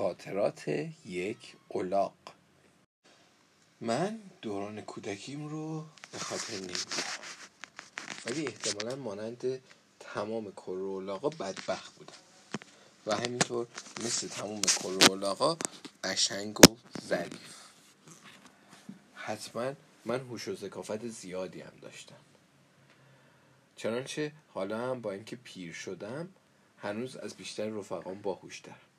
خاطرات یک اولاق. من دوران کودکیم رو به خاطر نمی‌گیرم ولی احتمالا مانند تمام کرولاقا بدبخت بودم. و همینطور مثل تمام کرولاقا قشنگ و ظریف. حتما من هوش و ذکافت زیادی هم داشتم. چنانچه حالا هم با اینکه پیر شدم هنوز از بیشتر رفقام باهوشتر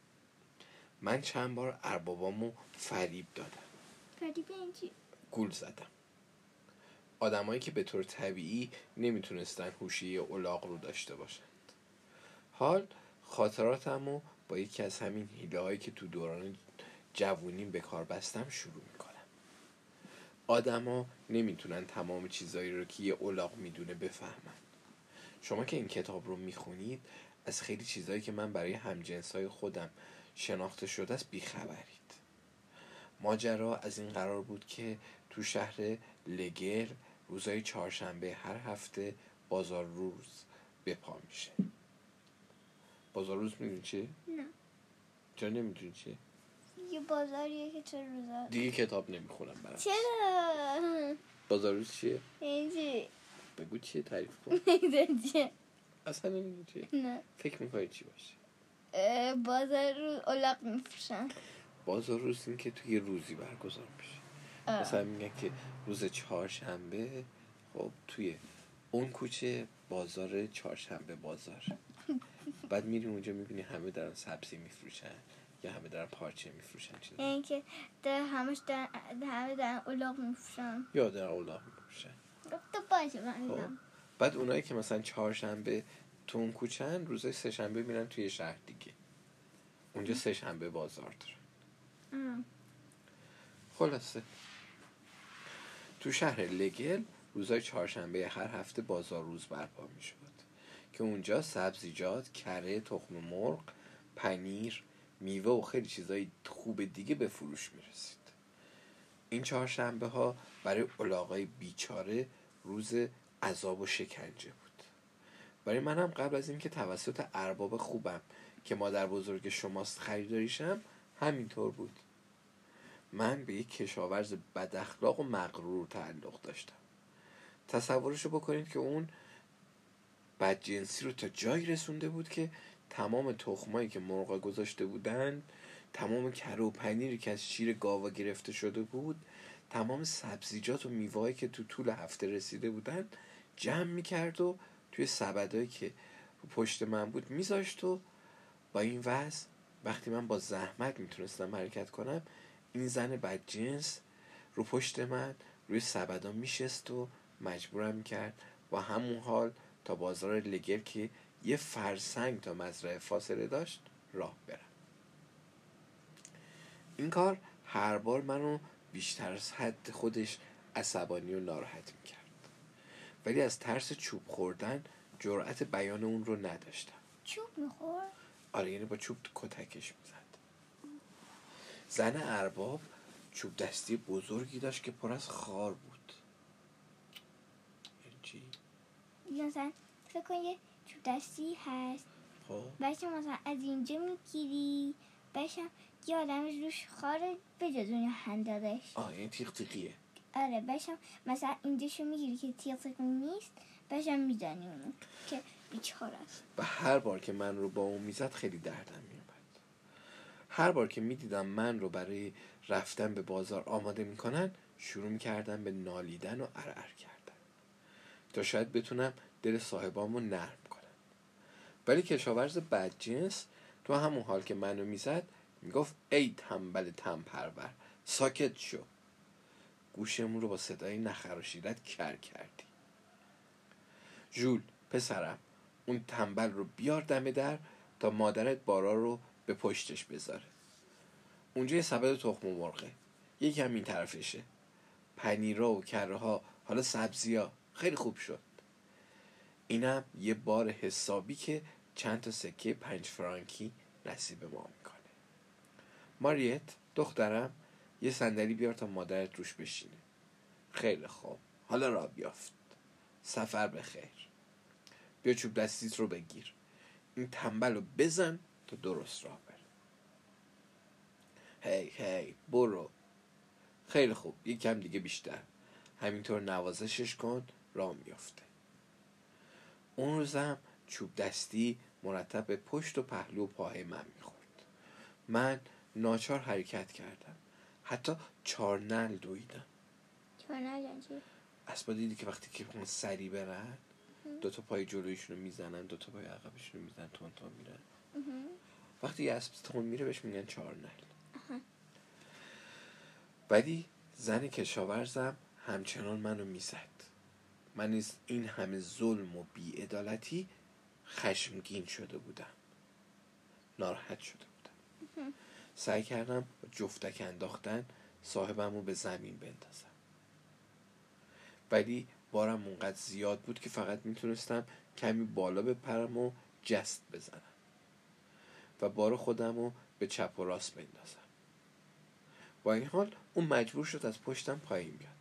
من چند بار اربابامو فریب دادم. فریب این گول زدم. آدمایی که به طور طبیعی نمی‌تونستن هوشی اولاغ رو داشته باشند. حال خاطراتمو با یکی از همین حیله هایی که تو دوران جوونیم به کار بستم شروع می‌کنم. آدما نمی‌تونن تمام چیزایی رو که یه اولاغ می‌دونه بفهمن. شما که این کتاب رو می‌خونید از خیلی چیزهایی که من برای همجنس خودم شناخته شده است بیخبرید. ماجرا از این قرار بود که تو شهر لگر روزای چهارشنبه هر هفته بازار روز بپا میشه. بازار روز می‌دونی چیه؟ نه. چرا نمی‌دونی چیه؟ یه بازاریه که چه روزا؟ دیگه کتاب نمی‌خونم برم چرا؟ بازار روز چیه؟ اینجی بگو چیه تعریف کن. اصلا نمی‌دونی چیه؟ نه. فکر می‌کنی چی باشه؟ بازار رو اولاق میفروشن. بازار روز این که توی روزی برگزار میشه. مثلا میگن که روز چهارشنبه خب توی اون کوچه بازار چهارشنبه بازار. بعد میری اونجا می‌بینی همه دارن سبزی میفروشن یا همه دارن پارچه میفروشن یعنی که در همش در همه در اولاق میفروشن. یا دارن اولاغ میفروشن. تو باشه من خب. بعد اونایی که مثلا چهارشنبه تو اون کوچن روزای سه شنبه میرن توی شهر دیگه. اونجا سه شنبه بازار دارن خلاصه. تو شهر لگل روزای چهارشنبه هر هفته بازار روز برپا می شد که اونجا سبزیجات، کره، تخم مرغ، پنیر، میوه و خیلی چیزای خوب دیگه به فروش می رسید. این چهارشنبه ها برای علاقای بیچاره روز عذاب و شکنجه. برای منم قبل از اینکه توسط ارباب خوبم که مادر بزرگ شماست خریداریشم همینطور بود. من به یک کشاورز بد اخلاق و مغرور تعلق داشتم تصورشو بکنید که اون بدجنسی رو تا جایی رسونده بود که تمام تخمایی که مرغا گذاشته بودن تمام کره و پنیری که از شیر گاوا گرفته شده بود تمام سبزیجات و میوهایی که تو طول هفته رسیده بودن جمع می‌کرد و توی سبدایی که پشت من بود میذاشت و با این وضع وقتی من با زحمت می‌تونستم حرکت کنم این زن بدجنس رو پشت من روی سبدا میشست و مجبورم می‌کرد با همون حال تا بازار لگر که یه فرسنگ تا مزرعه فاصله داشت راه برم. این کار هر بار منو بیشتر از حد خودش عصبانی و ناراحت می‌کرد. ولی از ترس چوب خوردن جرأت بیان اون رو نداشتم. چوب میخور آره یعنی با چوب کتکش می‌زد. زن ارباب چوب دستی بزرگی داشت که پر از خار بود. یعنی چی؟ مثلا فکر کن یه چوب دستی هست. خب. بچه مثلا از اینجا می‌گیری بچه یه آدم روش خار بجزونی هندادش آه یعنی تیغ تیغیه. آره بچه مثلا اینجاشو می‌گیری که تیغ نیست بچه می‌زنی اونو که بیچاره است و هر بار که من رو با اون می‌زد خیلی دردم میومد هر بار که می‌دیدم من رو برای رفتن به بازار آماده می‌کنن شروع می‌کردم به نالیدن و ارعر کردن تا شاید بتونم دل صاحبامو نرم کنم ولی کشاورز بدجنس تو همون حال که منو می‌زد می‌گفت ای تنبل تنپرور ساکت شو گوشمون رو با صدای نخراشیدت کر کردی. ژول پسرم اون تنبل رو بیار دم در تا مادرت بارا رو به پشتش بذاره. اونجا یه سبد تخم مرغه. یکی هم این طرفشه. پنیرا و کره ها حالا سبزی ها خیلی خوب شد. اینم یه بار حسابی که چند تا سکه پنج فرانکی نصیب ما می‌کنه. ماریت دخترم یه صندلی بیار تا مادرت روش بشینه. خیلی خوب. حالا را بیافت. سفر به خیر. بیا چوب دستیت رو بگیر. این تنبل رو بزن تا درست راه بره. هی هی برو. خیلی خوب. یک کم دیگه بیشتر. همینطور نوازشش کن. راه میافته. اون روزم چوب دستی مرتب به پشت و پهلو و پاهای من می‌خورد. من ناچار حرکت کردم. حتی چار نل دویدم چهار چی؟ اسبا دیدی که وقتی که اون سری برن دو تا پای جلویشون رو می‌زنن دو تا پای عقبشون رو می‌زنن تون تون میرن. وقتی یه اسب تون میره بهش میگن چهار نل ولی زن کشاورزم همچنان منو می‌زد. من از این همه ظلم و بیعدالتی خشمگین شده بودم. ناراحت شده بودم. سعی کردم با جفتک انداختن صاحبم رو به زمین بندازم. ولی بارم اونقدر زیاد بود که فقط می‌تونستم کمی بالا بپرم و جست بزنم و بار خودم رو به چپ و راست بندازم. با این حال اون مجبور شد از پشتم پایین بیاد.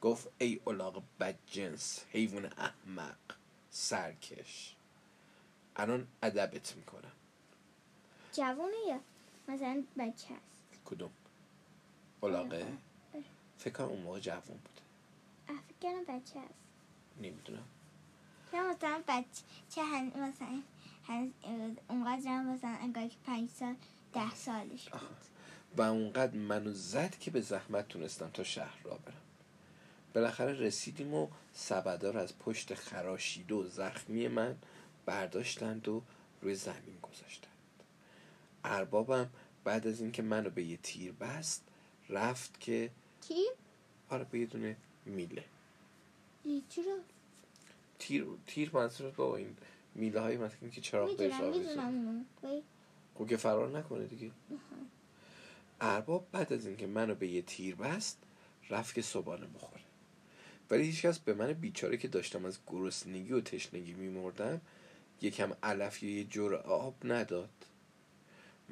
گفت ای اولاغ بدجنس حیوان احمق سرکش. الان ادبت می‌کنم. جوونه مثلا بچه هست. کدوم؟ اولاغه فکر کنم اون موقع جوان بوده افکر بچه هست. نمی‌دونم. یا مثلا بچه چه هن مثلا هن اونقدر هم مثلا انگار که پنج سال ده سالش بود. و اونقدر منو زد که به زحمت تونستم تا شهر را برم. بالاخره رسیدیم و سبدار از پشت خراشیده و زخمی من برداشتند و روی زمین گذاشتند اربابم بعد از اینکه منو به یه تیر بست رفت که کی؟ آره به یه دونه میله. چرا؟ تیر تیر منظور با این میله های مثلا که چراغ بهش خب که فرار نکنه دیگه. ارباب بعد از اینکه منو به یه تیر بست رفت که صبحانه بخوره. ولی هیچکس به من بیچاره که داشتم از گرسنگی و تشنگی میمردم یکم علف یا یه جور آب نداد.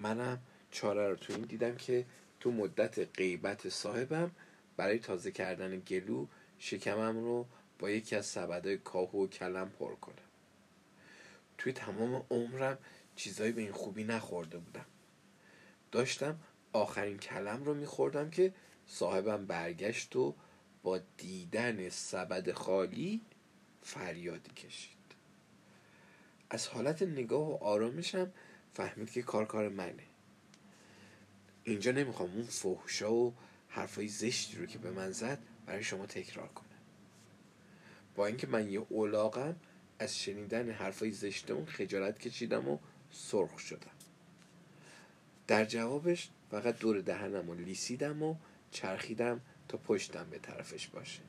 منم چاره رو تو این دیدم که تو مدت غیبت صاحبم برای تازه کردن گلو شکمم رو با یکی از سبدای کاهو و کلم پر کنم. توی تمام عمرم چیزایی به این خوبی نخورده بودم. داشتم آخرین کلم رو میخوردم که صاحبم برگشت و با دیدن سبد خالی فریادی کشید. از حالت نگاه و آرامشم فهمید که کار کار منه. اینجا نمی‌خوام اون فحشا و حرفای زشتی رو که به من زد برای شما تکرار کنم. با اینکه من یه اولاغم از شنیدن حرفای زشتمون خجالت کشیدم و سرخ شدم. در جوابش فقط دور دهنم و لیسیدم و چرخیدم تا پشتم به طرفش باشه.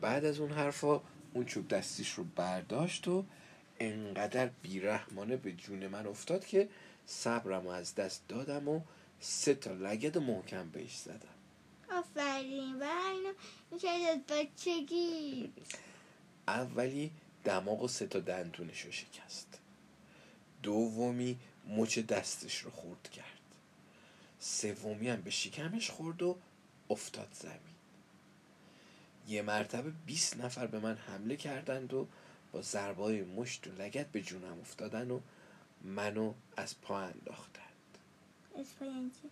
بعد از اون حرفا اون چوب دستیش رو برداشت و انقدر بیرحمانه به جون من افتاد که صبرم رو از دست دادم و سه تا لگد محکم بهش زدم. آفرین و اینو از بچگی؟ اولی دماغ و سه تا دندونش رو شکست. دومی مچ دستش رو خورد کرد. سومی هم به شکمش خورد و افتاد زمین. یه مرتبه 20 نفر به من حمله کردند و با ضربای مشت و لگت به جونم افتادن و منو از پا انداختند اسپاین چی؟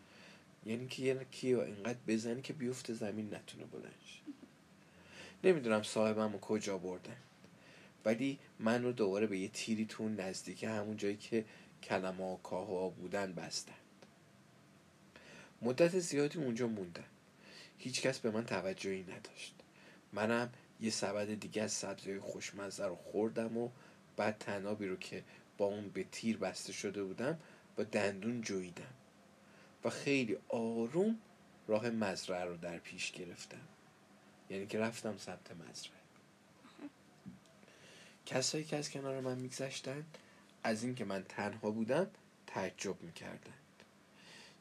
یعنی که یه کیو اینقدر بزنی که بیفته زمین نتونه بلند شه. نمی‌دونم صاحبم رو کجا بردن. ولی من رو دوباره به یه تیری تو نزدیک همون جایی که کلمه و کاهو بودن بستند مدت زیادی اونجا موندن. هیچکس به من توجهی نداشت. منم یه سبد دیگه از سبزی خوشمزه رو خوردم و بعد تنابی رو که با اون به تیر بسته شده بودم با دندون جویدم و خیلی آروم راه مزرعه رو در پیش گرفتم. یعنی که رفتم سمت مزرعه. کسایی که از کنار من میگذشتند از اینکه من تنها بودم تعجب می‌کردند.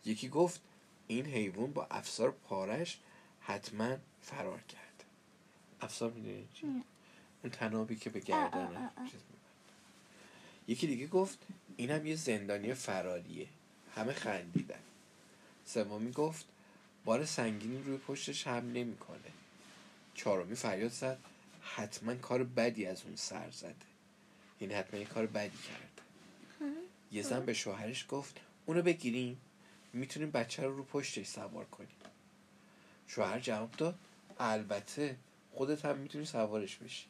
یکی گفت این حیوان با افسار پارش حتما فرار کرد. افسار می‌دونی چی؟ اون تنابی که به گردن. یکی دیگه گفت اینم یه زندانی فراریه. همه خندیدن. سومی گفت بار سنگینی روی پشتش هم نمی‌کنه. چهارمی فریاد زد حتما کار بدی از اون سر زده. این حتما یه کار بدی کرده. یه زن به شوهرش گفت اونو بگیریم. می‌تونیم بچه رو رو پشتش سوار کنیم. شوهر جواب داد البته خودت هم می‌تونی سوارش بشی.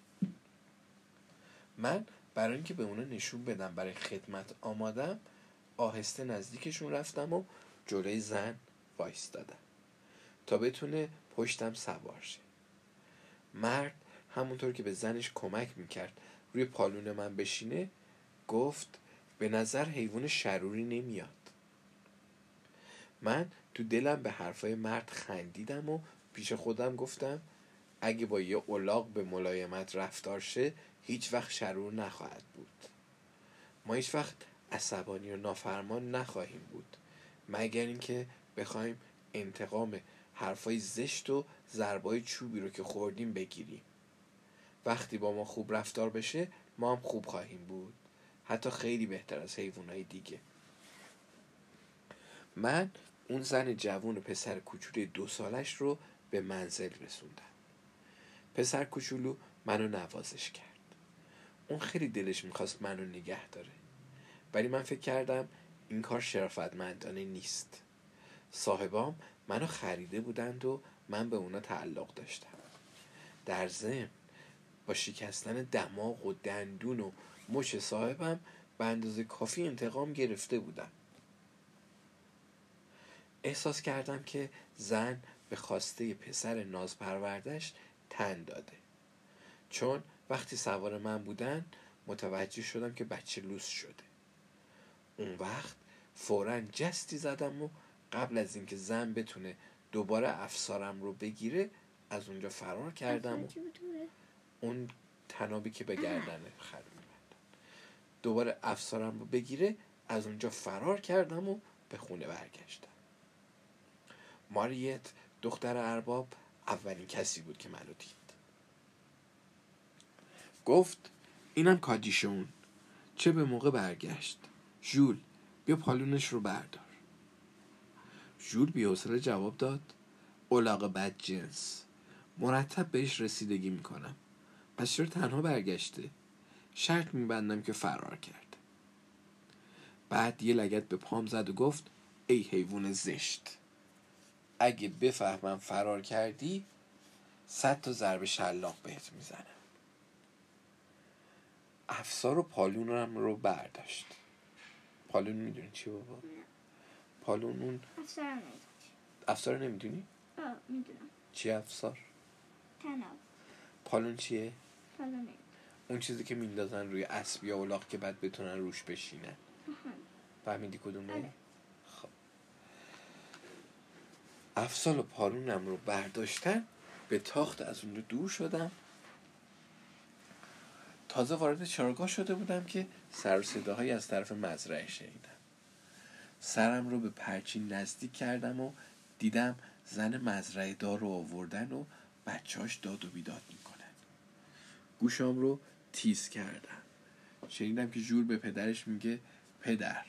من برای اینکه به اونا نشون بدم برای خدمت آمادم آهسته نزدیکشون رفتم و جلوی زن وایستادم تا بتونه پشتم سوار شه. مرد همونطور که به زنش کمک می‌کرد روی پالون من بشینه گفت به نظر حیوان شروری نمیاد. من تو دلم به حرفای مرد خندیدم و پیش خودم گفتم اگه با یه اولاغ به ملایمت رفتار شه هیچ وقت شرور نخواهد بود. ما هیچ وقت عصبانی و نافرمان نخواهیم بود. مگر اینکه بخوایم انتقام حرفای زشت و ضربای چوبی رو که خوردیم بگیریم. وقتی با ما خوب رفتار بشه ما هم خوب خواهیم بود. حتی خیلی بهتر از حیوانای دیگه. من اون زن جوون و پسر کوچولوی دو سالش رو به منزل رسوندم. پسر کوچولو منو نوازش کرد. اون خیلی دلش می‌خواست منو نگه داره. ولی من فکر کردم این کار شرافتمندانه نیست. صاحبام منو خریده بودند و من به اونا تعلق داشتم. در ضمن با شکستن دماغ و دندون و مچ صاحبم به اندازه کافی انتقام گرفته بودم. احساس کردم که زن به خواسته پسر نازپروردش تن داده. چون وقتی سوار من بودن متوجه شدم که بچه لوس شده. اون وقت فورا جستی زدم و قبل از اینکه زن بتونه دوباره افسارم رو بگیره از اونجا فرار کردم و اون تنابی که به گردنه خر دوباره افسارم رو بگیره از اونجا فرار کردم و به خونه برگشتم. ماریت دختر ارباب اولین کسی بود که منو دید. گفت اینم کادیشون. چه به موقع برگشت؟ ژول بیا پالونش رو بردار. ژول بیحوصله جواب داد اولاق بد جنس. مرتب بهش رسیدگی می‌کنم. پس چرا تنها برگشته؟ شرط میبندم که فرار کرد. بعد یه لگت به پام زد و گفت ای حیوان زشت. اگه بفهمم فرار کردی صد تا ضرب شلاق بهت می‌زنم افسار و پالونم رو برداشت پالون می‌دونی چی بابا؟ پالون اون افسار افسار نمی‌دونی؟ می‌دونم چی افسار؟ تناب پالون چیه؟ پالون اون چیزی که میندازن روی اسب یا اولاغ که بعد بتونن روش بشینن فهمیدی کدومه؟ آره. خب افسال و پالونم رو برداشتن به تاخت از اونجا دور شدم. تازه وارد چراگاه شده بودم که سر صداهایی از طرف مزرعه شنیدم. سرم رو به پرچین نزدیک کردم و دیدم زن مزرعه دار رو آوردن و بچهاش داد و بیداد می‌کنن. گوشام رو تیز کردم. شنیدم که جور به پدرش میگه پدر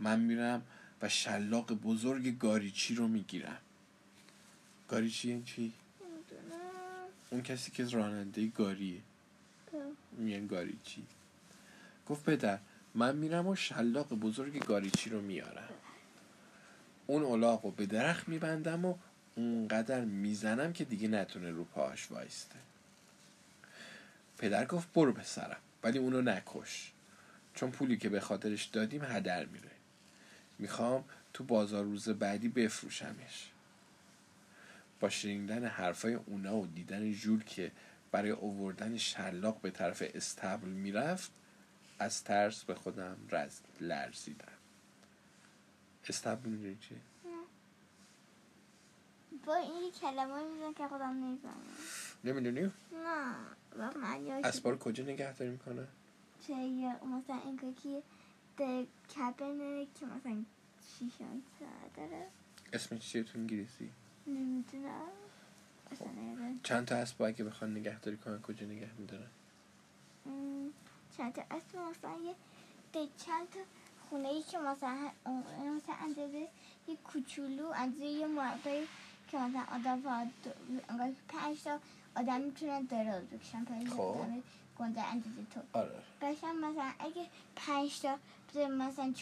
من میرم و شلاق بزرگ گاریچی رو می‌گیرم. گاریچی این چی؟ اون کسی که راننده گاریه. میگن گاریچی گفت پدر من میرم و شلاق بزرگ گاریچی رو میارم. اون الاغ رو به درخت میبندم و اونقدر می‌زنم که دیگه نتونه رو پاهاش وایسته. پدر گفت برو پسرم ولی اونو نکش. چون پولی که به خاطرش دادیم هدر میره. می‌خوام تو بازار روز بعدی بفروشمش. با شنیدن حرفای اونا و دیدن جول که برای اووردن شلاق به طرف استبل می‌رفت از ترس به خودم رز لرزیدم استبل می‌دونی چیه؟ با این کلمه میزن که خودم نمی‌فهمم نمی‌دونی؟ نه واقعا یا اسبا رو کجا نگهداری می‌کنه؟ چه یا مثلا اینکه که the cabinet که مثلا شیشان داره اسمش چیه تو انگلیسی؟ نمی‌دونم چند تا اسب اگه بخوان نگهداری کنن کجا نگه میدارن؟ چند تا اسم مثلا یه ده چند تا خونه ای که مثلا مثلا اندازه یه کوچولو اندازه یه مربعی که مثلا آدم دو- انگار پنج تا آدم می‌تونن دراز بکشن پنج تا خب. آدم گنده اندازه تو آره قشنگ مثلا اگه پنج تا مثلا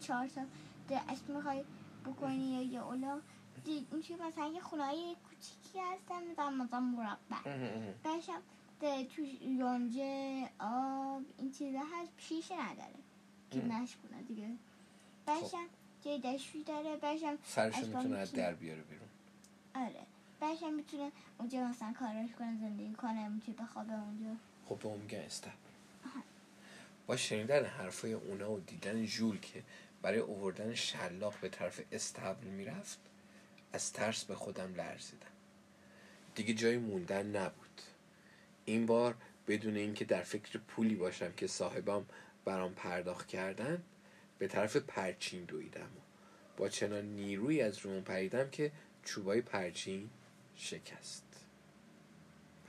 چهار تا ده اسم می‌خوای بکنی یا یه اولا این چی مثلا یه خونه کوچیکی هستن مثلا مثلا مربع. بشم توش یونجه آب این چیزا هست شیشه نداره. که کنه دیگه. بشم جای دشوی داره بشم سرشو می‌تونه از در بیاره بیرون. آره. بشم می‌تونه اونجا مثلا کارش کنه زندگی کنه می‌تونه بخوابه اونجا. خب به اون میگن استبل با شنیدن حرفای اونا و دیدن جول که برای اووردن شلاق به طرف استبل می‌رفت از ترس به خودم لرزیدم. دیگه جای موندن نبود. این بار بدون اینکه در فکر پولی باشم که صاحبم برام پرداخت کردن به طرف پرچین دویدم و با چنان نیروی از روم پریدم که چوبای پرچین شکست.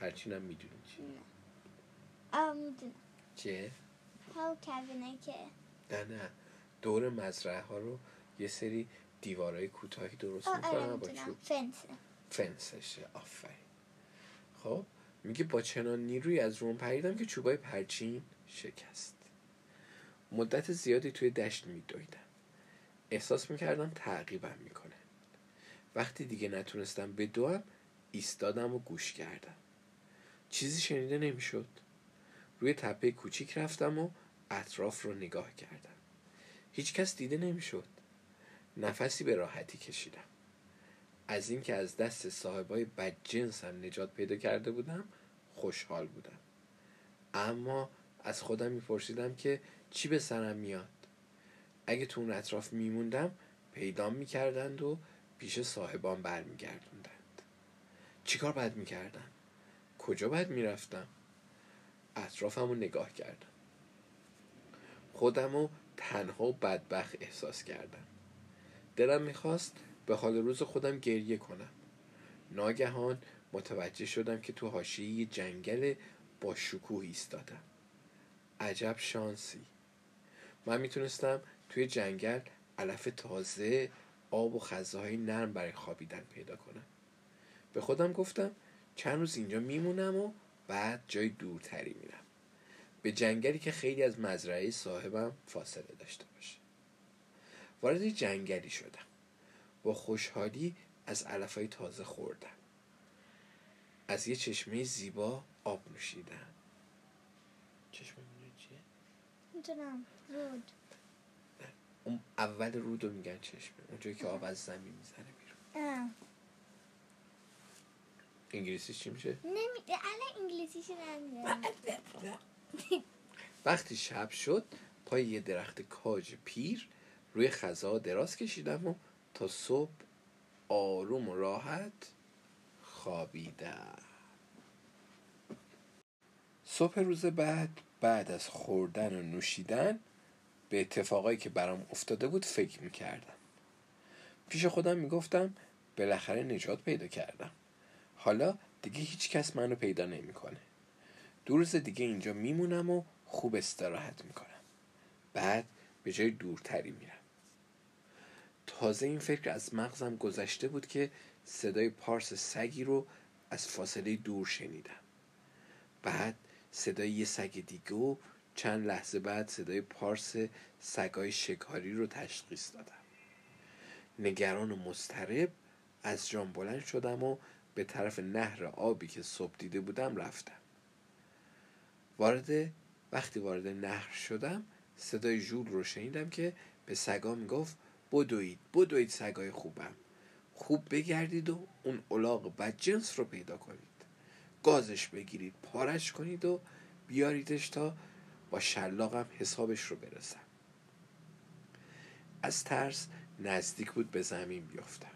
پرچینم می‌دونی چی؟ آه می‌دونم. چیه؟ ها که نه نه. دور مزرعه ها رو یه سری دیوارای کوتاهی درست می‌کنن؟ با چوب. فنسه. فنسشه آفرین. خب میگه با چنان نیروی از روم پریدم که چوبای پرچین شکست. مدت زیادی توی دشت میدویدم. احساس می‌کردم تعقیبم می‌کنه. وقتی دیگه نتونستم بدوم ایستادم و گوش کردم. چیزی شنیده نمی‌شد. روی تپه کوچیک رفتم و اطراف رو نگاه کردم. هیچ کس دیده نمی‌شد. نفسی به راحتی کشیدم. از اینکه از دست صاحبای بدجنسم نجات پیدا کرده بودم خوشحال بودم. اما از خودم میپرسیدم که چی به سرم میاد. اگه تو اون اطراف میموندم پیدام می‌کردند و پیش صاحبان برمیگردوندند. چیکار باید می‌کردم؟ کجا باید می‌رفتم؟ اطرافم رو نگاه کردم. خودم رو تنها و بدبخت احساس کردم. دلم می‌خواست به حال روز خودم گریه کنم. ناگهان متوجه شدم که تو حاشیه جنگل با شکوه ایستادم. عجب شانسی. من می‌تونستم توی جنگل علف تازه آب و غذاهای نرم برای خوابیدن پیدا کنم. به خودم گفتم چند روز اینجا میمونم و بعد جای دورتری میرم. به جنگلی که خیلی از مزرعه صاحبم فاصله داشته باشه. وارد جنگلی شدم. با خوشحالی از علفای تازه خوردم. از یه چشمه زیبا آب نوشیدم. چشمه چیه؟ می‌تونم رود. اون اول رود رو میگن چشمه اونجایی که آب از زمین می‌زنه بیرون. انگلیسی چی میشه؟ نمیده الان انگلیسیش نمیده وقتی شب شد پای یه درخت کاج پیر روی خزا دراز کشیدم و تا صبح آروم و راحت خوابیدم. صبح روز بعد بعد از خوردن و نوشیدن به اتفاقایی که برام افتاده بود فکر می‌کردم. پیش خودم می‌گفتم بالاخره نجات پیدا کردم. حالا دیگه هیچ کس منو پیدا نمی‌کنه. دو روز دیگه اینجا میمونم و خوب استراحت می‌کنم. بعد به جای دورتری میرم. تازه این فکر از مغزم گذشته بود که صدای پارس سگی رو از فاصله دور شنیدم. بعد صدای یه سگ دیگه و چند لحظه بعد صدای پارس سگای شکاری رو تشخیص دادم. نگران و مضطرب از جان بلند شدم و به طرف نهر آبی که صبح دیده بودم رفتم. وارد وقتی وارد نهر شدم صدای ژول رو شنیدم که به سگا می‌گفت بدوید بدوید سگای خوبم. خوب بگردید و اون الاغ بدجنس رو پیدا کنید. گازش بگیرید پارش کنید و بیاریدش تا با شلاقم حسابش رو برسم. از ترس نزدیک بود به زمین بیفتم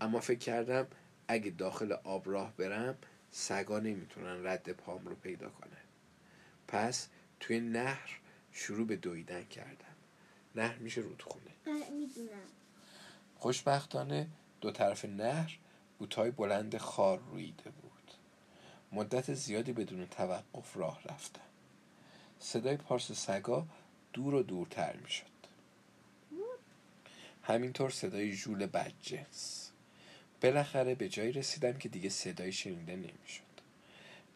اما فکر کردم اگه داخل آب راه برم سگا نمی‌تونن رد پام رو پیدا کنن. پس توی نهر شروع به دویدن کردم. نهر میشه رودخونه. می‌دونم. خوشبختانه دو طرف نهر بوتای بلند خار رویده بود. مدت زیادی بدون توقف راه رفتم صدای پارس سگا دور و دورتر می‌شد. همینطور صدای ژول بدجنس. بالاخره به جایی رسیدم که دیگه صدای شنیده نمی‌شد.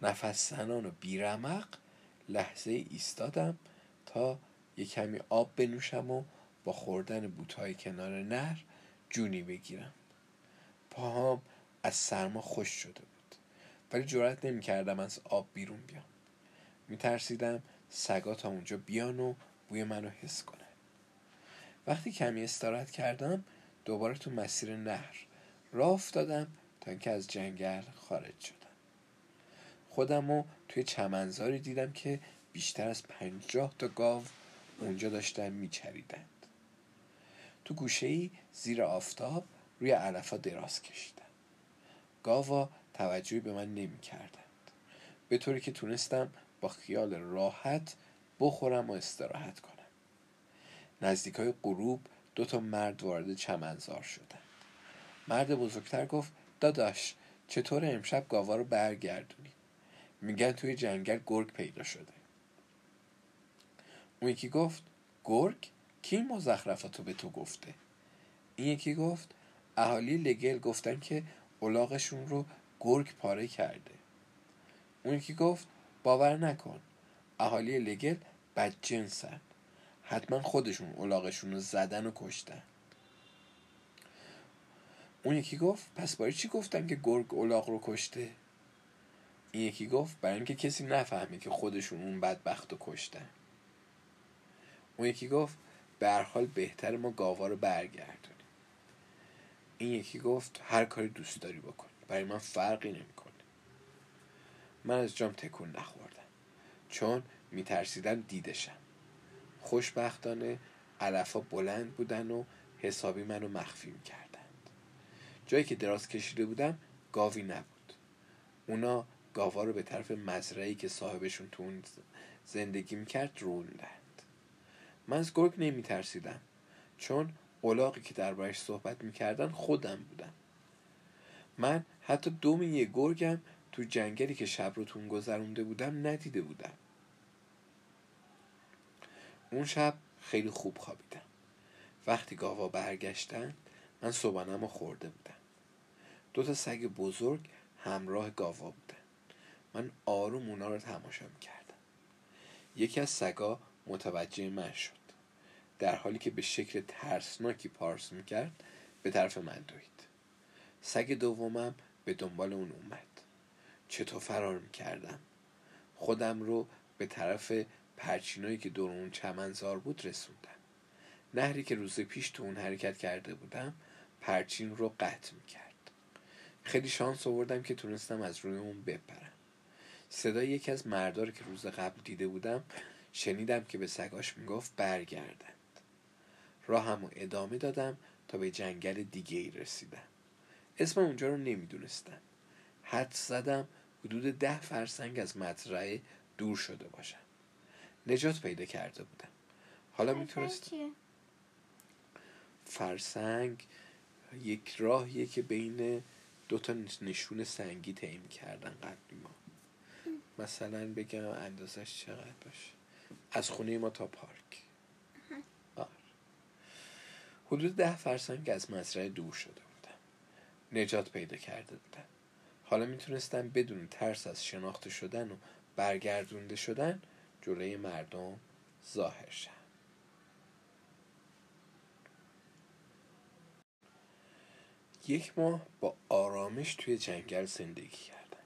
نفس زنان و بیرمق لحظه ایستادم تا یه کمی آب بنوشم و با خوردن بوتهای کنار نهر جونی بگیرم. پاهام از سرما خوش شده بود. ولی جرأت نمی‌کردم از آب بیرون بیام. میترسیدم سگا تا اونجا بیان و بوی منو حس کنن وقتی کمی استراحت کردم دوباره تو مسیر نهر راه افتادم تا اینکه از جنگل خارج شدم. خودم رو توی چمنزاری دیدم که بیشتر از پنجاه تا گاو اونجا داشتن میچریدند تو گوشه ای زیر آفتاب روی علفا دراز کشیدن. گاوا توجهی به من نمی کردند به طوری که تونستم با خیال راحت بخورم و استراحت کنم. نزدیک های غروب دو تا مرد وارد چمنزار شدن مرد بزرگتر گفت داداش چطور امشب گاوا رو برگردونی؟ میگن توی جنگل گرگ پیدا شده. اون یکی گفت گرگ؟ کی مزخرفاتو به تو گفته؟ این یکی گفت اهالی لگل گفتن که اولاغشون رو گرگ پاره کرده. اون یکی گفت باور نکن اهالی لگل بدجنسن. حتما خودشون اولاغشون رو زدن و کشتن. اون یکی گفت پس برای چی گفتن که گرگ اولاغ رو کشته؟ این یکی گفت برای اینکه کسی نفهمه که خودشون اون بدبخت رو کشتن. اون یکی گفت به حال بهتر ما گاوا رو برگردونیم. این یکی گفت هر کاری دوست داری بکن. برای من فرقی نمی‌کنه. من از جام تکون نخوردم. چون میترسیدم دیدشم. خوشبختانه علفا بلند بودن و حسابی منو مخفی می‌کردند جایی که دراز کشیده بودم گاوی نبود. اونا گاوا رو به طرف مزرعی که صاحبشون تو اون زندگی می‌کرد روندند من از گرگ نمیترسیدم چون اولاقی که دربارش صحبت می‌کردن خودم بودم. من حتی دوم یه گرگم تو جنگلی که شب رو تون گذرونده بودم ندیده بودم. اون شب خیلی خوب خوابیدم. وقتی گاوا برگشتن من صبحانم رو خورده بودم. دو تا سگ بزرگ همراه گاوا بودن. من آروم اونا رو تماشا می‌کردم. یکی از سگا متوجه من شد. در حالی که به شکل ترسناکی پارس می‌کرد به طرف من دوید. سگ دومم به دنبال اون اومد. چطور فرار می‌کردم؟ خودم رو به طرف پرچینایی که دور اون چمنزار بود رسوندم. نهری که روز پیش تو اون حرکت کرده بودم پرچین رو قطع می‌کرد. خیلی شانس آوردم که تونستم از روی اون بپرم. صدای یکی از مردار که روز قبل دیده بودم شنیدم که به سگاش می‌گفت برگردند. راهم و ادامه دادم تا به جنگل دیگه ای رسیدم. اسم اونجا رو نمی‌دونستم. حد زدم حدود ده فرسنگ از مزرعه دور شده باشم. نجات پیدا کرده بودم. حالا می‌تونست فرسنگ یک راهیه که بین دو تا نشون سنگی تعیین کردن قبلی ما مثلا بگم اندازش چقدر باشه؟ از خونه ما تا پارک. آره. حدود ده فرسنگ از مزرعه دور شده بودم نجات پیدا کرده بودم حالا می‌تونستم بدون ترس از شناخته شدن و برگردونده شدن جلوی مردم ظاهر شم یک ماه با آرامش توی جنگل زندگی کردم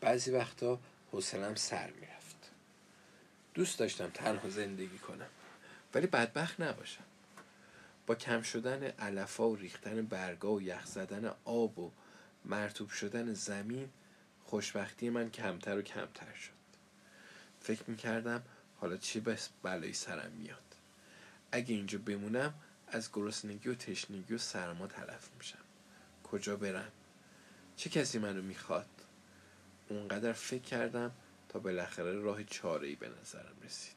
بعضی وقتا حوصلم سر می‌رفت. دوست داشتم تنها زندگی کنم. ولی بدبخت نباشم. با کم شدن علفا و ریختن برگا و یخ زدن آب و مرتوب شدن زمین خوشبختی من کمتر و کمتر شد. فکر می‌کردم حالا چی بس بلایی سرم میاد. اگه اینجا بمونم از گرسنگی و تشنگی و سرما تلف میشم. کجا برم؟ چه کسی منو می‌خواد؟ اونقدر فکر کردم تا بالاخره راه چاره ای به نظرم رسید.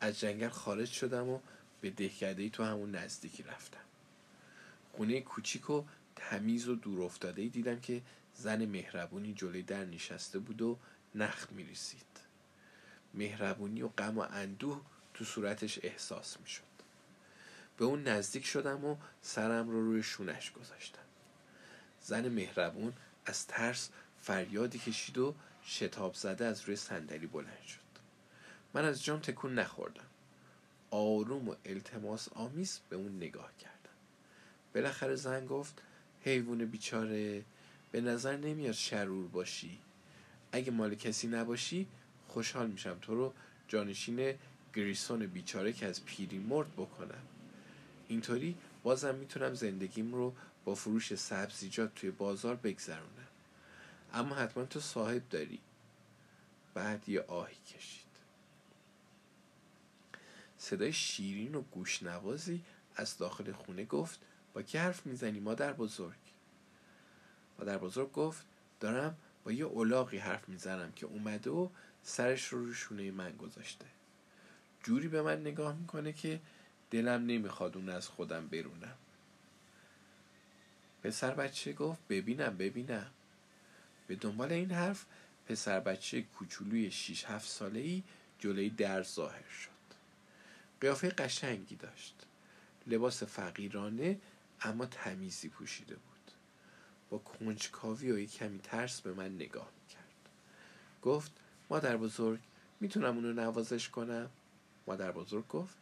از جنگل خارج شدم و به دهکده تو همون نزدیکی رفتم. خونه کوچیک و تمیز و دور افتاده ای دیدم که زن مهربونی جلوی در نشسته بود و نخ میریسید مهربونی و غم و اندوه تو صورتش احساس می‌شد. به اون نزدیک شدم و سرم رو روی شونش گذاشتم. زن مهربون از ترس فریادی کشید و شتاب زده از روی صندلی بلند شد. من از جام تکون نخوردم. آروم و التماس آمیز به اون نگاه کردم. بالاخره زن گفت حیوان بیچاره به نظر نمیاد شرور باشی. اگه مال کسی نباشی خوشحال میشم. تو رو جانشین گریسون بیچاره که از پیری مرد بکنم. اینطوری بازم می‌تونم زندگیم رو با فروش سبزیجات توی بازار بگذرونم. اما حتما تو صاحب داری. بعد یه آهی کشید. صدای شیرین و گوشنوازی از داخل خونه گفت با کی حرف می‌زنی مادر بزرگ؟ مادر بزرگ گفت دارم با یه اولاغی حرف می‌زنم که اومده و سرش رو روی شونه من گذاشته. جوری به من نگاه می‌کنه که دلم نمی‌خواد اون از خودم برونم. پسر بچه گفت ببینم ببینم. به دنبال این حرف پسر بچه کوچولوی 6 7 ساله ای جلوی در ظاهر شد. قیافه قشنگی داشت. لباس فقیرانه اما تمیزی پوشیده بود. با کنجکاوی و کمی ترس به من نگاه کرد گفت مادر بزرگ می‌تونم اونو نوازش کنم؟ مادر بزرگ گفت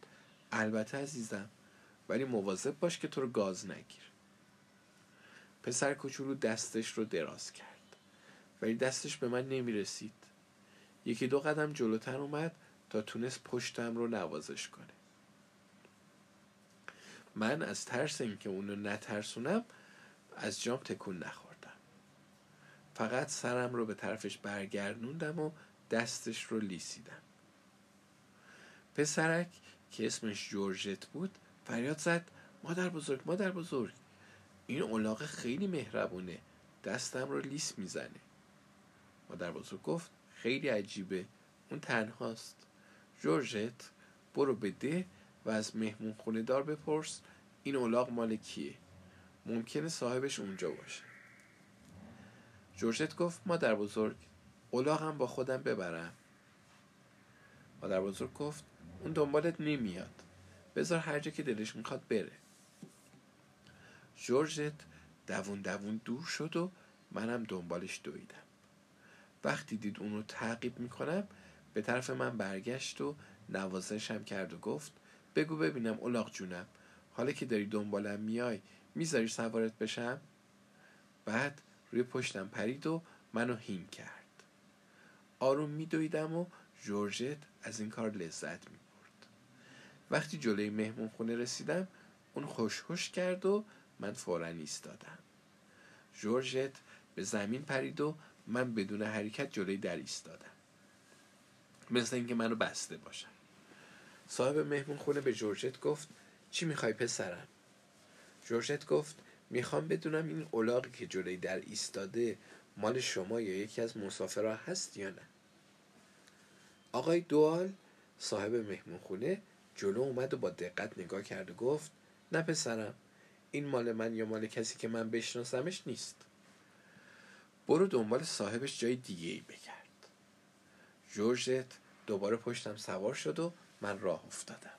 البته عزیزم ولی مواظب باش که تو رو گاز نگیر. پسر کوچولو دستش رو دراز کرد. ولی دستش به من نمی‌رسید. یکی دو قدم جلوتر اومد تا تونست پشتم رو نوازش کنه. من از ترس اینکه اونو نترسونم از جام تکون نخوردم. فقط سرم رو به طرفش برگردوندم و دستش رو لیسیدم. پسرک که اسمش جورجت بود فریاد زد مادر بزرگ مادر بزرگ این اولاغ خیلی مهربونه دستم رو لیس می‌زنه. مادر بزرگ گفت خیلی عجیبه. اون تنهاست. جورجت برو به ده و از مهمون خونه دار بپرس. این اولاغ مال کیه؟ ممکنه صاحبش اونجا باشه. جورجت گفت مادر بزرگ. اولاغم با خودم ببرم. مادر بزرگ گفت اون دنبالت نمیاد. بذار هر جا که دلش می‌خواد بره. جورجت دوون دوون دور شد و منم دنبالش دویدم. وقتی دید اونو تعقیب می‌کنم به طرف من برگشت و نوازشم کرد و گفت بگو ببینم اولاغ جونم حالا که داری دنبالم میای می‌ذاری سوارت بشم؟ بعد روی پشتم پرید و منو هین کرد. آروم میدویدم و جورجت از این کار لذت می‌برد. وقتی جلوی مهمون خونه رسیدم اون خوش خوش کرد و من فورا ایستادم. جورجت به زمین پرید و من بدون حرکت جلوی در ایستادم. مثل اینکه منو بسته باشم صاحب مهمون خونه به جورجت گفت چی می‌خوای پسرم؟ جورجت گفت می‌خوام بدونم این اولاقی که جلوی در ایستاده مال شما یا یکی از مسافرها هست یا نه. آقای دوال صاحب مهمون خونه جلو اومد و با دقت نگاه کرد و گفت نه پسرم این مال من یا مال کسی که من بشناسمش نیست. برو دنبال صاحبش جای دیگه ای بگرد. جورجت دوباره پشتم سوار شد و من راه افتادم.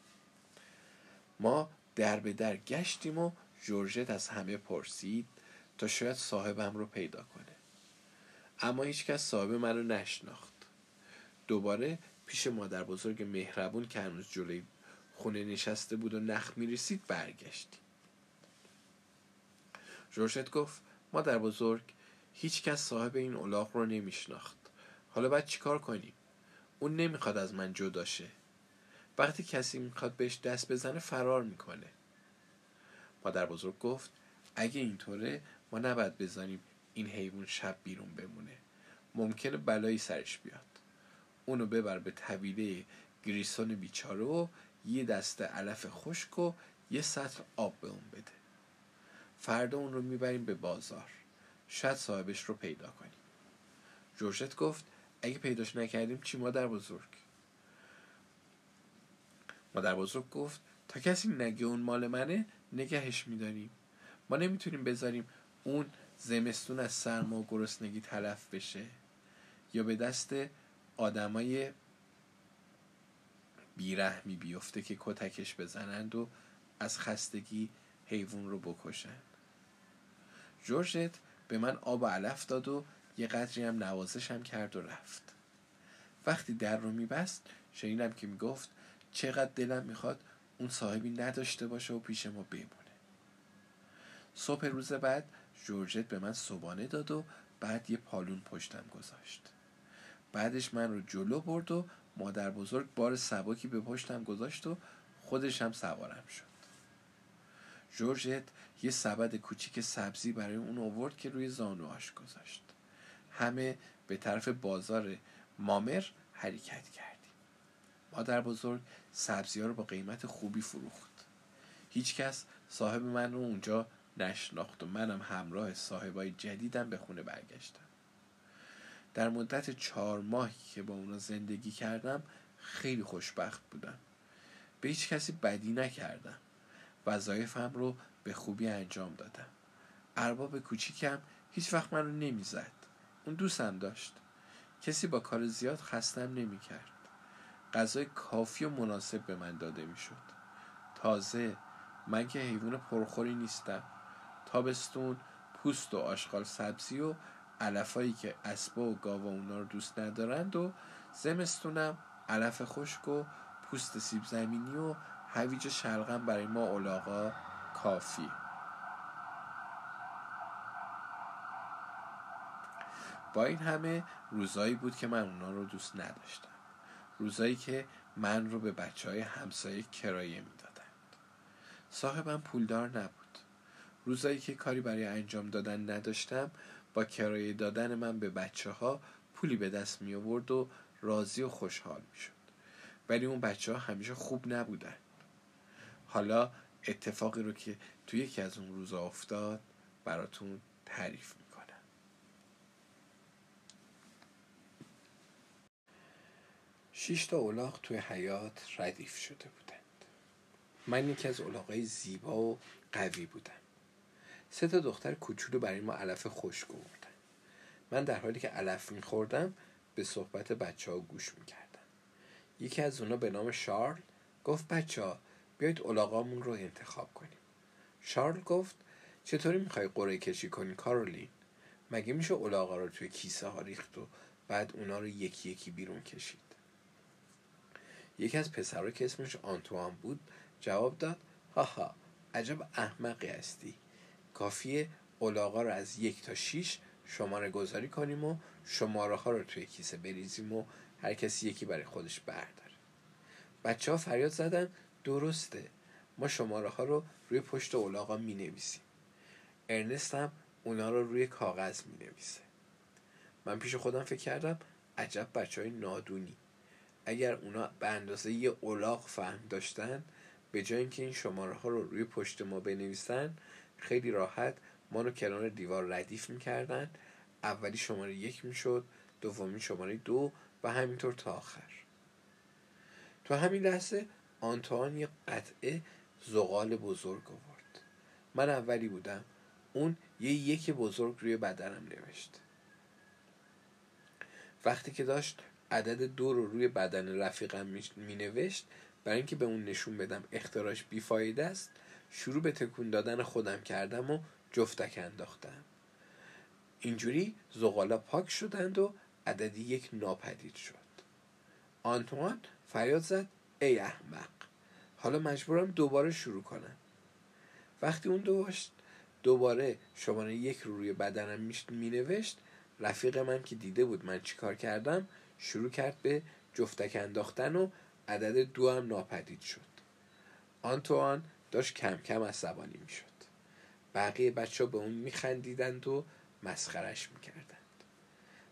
ما در به در گشتیم و جورجت از همه پرسید تا شاید صاحبم رو پیدا کنه. اما هیچکس صاحب من رو نشناخت. دوباره پیش مادر بزرگ مهربون که هنوز جلوی خونه نشسته بود و نخ می‌رسید برگشتیم. جورجت گفت مادر بزرگ هیچ کس صاحب این اولاغ رو نمیشناخت. حالا باید چیکار کنیم؟ اون نمی‌خواد از من جدا شه. وقتی کسی می‌خواد بهش دست بزنه فرار می‌کنه. مادر بزرگ گفت اگه اینطوره ما نباید بزنیم این حیوان شب بیرون بمونه. ممکنه بلایی سرش بیاد. اونو ببر به طویله گریسون بیچاره و یه دسته علف خشک و یه سطر آب به اون بده. فردا اون رو می‌بریم به بازار. شاید صاحبش رو پیدا کنیم جورجت گفت اگه پیداش نکردیم چی مادر بزرگ؟ مادر بزرگ گفت تا کسی نگه اون مال منه نگهش میداریم. ما نمی‌تونیم بذاریم اون زمستون از سرما و گرسنگی تلف بشه. یا به دست آدمای بیرحمی بیفته که کتکش بزنند و از خستگی حیوان رو بکشن. جورجت به من آب و علف داد و یه قدری هم نوازشم کرد و رفت. وقتی در رو میبست شنیدم که می‌گفت چقدر دلم می‌خواد اون صاحبی نداشته باشه و پیش ما بمونه. صبح روز بعد جورجت به من صبانه داد و بعد یه پالون پشتم گذاشت. بعدش من رو جلو برد و مادر بزرگ بار سبکی به پشتم گذاشت و خودش هم سوارم شد. جورجت یه سبد کوچیک سبزی برای اون آورد که روی زانوهاش گذاشت. همه به طرف بازار مامر حرکت کردیم. مادر بزرگ سبزی ها رو با قیمت خوبی فروخت. هیچکس صاحب من رو اونجا نشناخت و منم همراه صاحبای جدیدم به خونه برگشتم. در مدت چهار ماهی که با اونا زندگی کردم خیلی خوشبخت بودم. به هیچ کسی بدی نکردم. وظایفم رو به خوبی انجام دادم. ارباب کوچیکم هیچ وقت من رو نمی‌زد. اون دوستم داشت. کسی با کار زیاد خستم نمی‌کرد. غذای کافی و مناسب به من داده می‌شد. تازه من که حیوان پرخوری نیستم. تابستون پوست و آشغال سبزی و علفایی که اسبا و گاوا اونا رو دوست ندارند و زمستونم علف خشک و پوست سیب زمینی و هویج شلغم برای ما اولاغا کافی. با این همه روزایی بود که من اونا رو دوست نداشتم. روزایی که من رو به بچه های همسایه کرایه می‌دادند. صاحبم پولدار نبود. روزایی که کاری برای انجام دادن نداشتم با کرایه دادن من به بچه ها پولی به دست می آورد و راضی و خوشحال می شد ولی اون بچه ها همیشه خوب نبودن. حالا اتفاقی رو که توی یکی از اون روزا افتاد براتون تعریف می‌کنم. شش تا اولاغ توی حیات ردیف شده بودند. من یکی از اولاغای زیبا و قوی بودم. سه تا دختر کوچولو برای ما علف خشک آوردن. من در حالی که علف میخوردم به صحبت بچه ها گوش می‌کردم. یکی از اونا به نام شارل گفت بچه ها بیایید اولاغامون رو انتخاب کنیم. شارل گفت چطوری می‌خوای قره کشی کنی کارولین؟ مگه میشه اولاغا رو توی کیسه ها ریخت و بعد اونا رو یکی یکی بیرون کشید؟ یکی از پسرها که اسمش آنتوان بود جواب داد هاها عجب احمقی هستی. کافیه اولاغا رو از یک تا شیش شماره گذاری کنیم و شماره ها رو توی کیسه بریزیم و هر کسی یکی برای خودش برداره. بچه ها فریاد زدن درسته. ما شماره ها رو روی پشت اولاغا می نویسیم ارنست هم اونا رو روی کاغذ می نویسه من پیش خودم فکر کردم عجب بچه های نادونی. اگر اونا به اندازه یه اولاغ فهم داشتن به جای اینکه این شماره ها رو روی پشت ما بنویسن خیلی راحت ما رو کنار دیوار ردیف می‌کردن. اولی شماره یک می‌شد دومی شماره دو و همینطور تا آخر. تو همین لحظه آنتوان یه قطعه زغال بزرگ آورد. من اولی بودم. اون یه یک بزرگ روی بدنم نوشت. وقتی که داشت عدد دو رو روی بدن رفیقم می نوشت برای اینکه به اون نشون بدم اختراش بیفایده است شروع به تکون دادن خودم کردم و جفتک انداختم. اینجوری زغالا پاک شدند و عددی یک ناپدید شد. آنتوان فریاد زد ای احمق. حالا مجبورم دوباره شروع کنم. وقتی اون داشت دوباره شماره یک رو روی بدنم می نوشت رفیق من که دیده بود من چیکار کردم شروع کرد به جفتک انداختن و عدد دو هم ناپدید شد. آنتوان داشت کم کم عصبانی می شد بقیه بچه ها به اون می خندیدند و مسخرش می کردند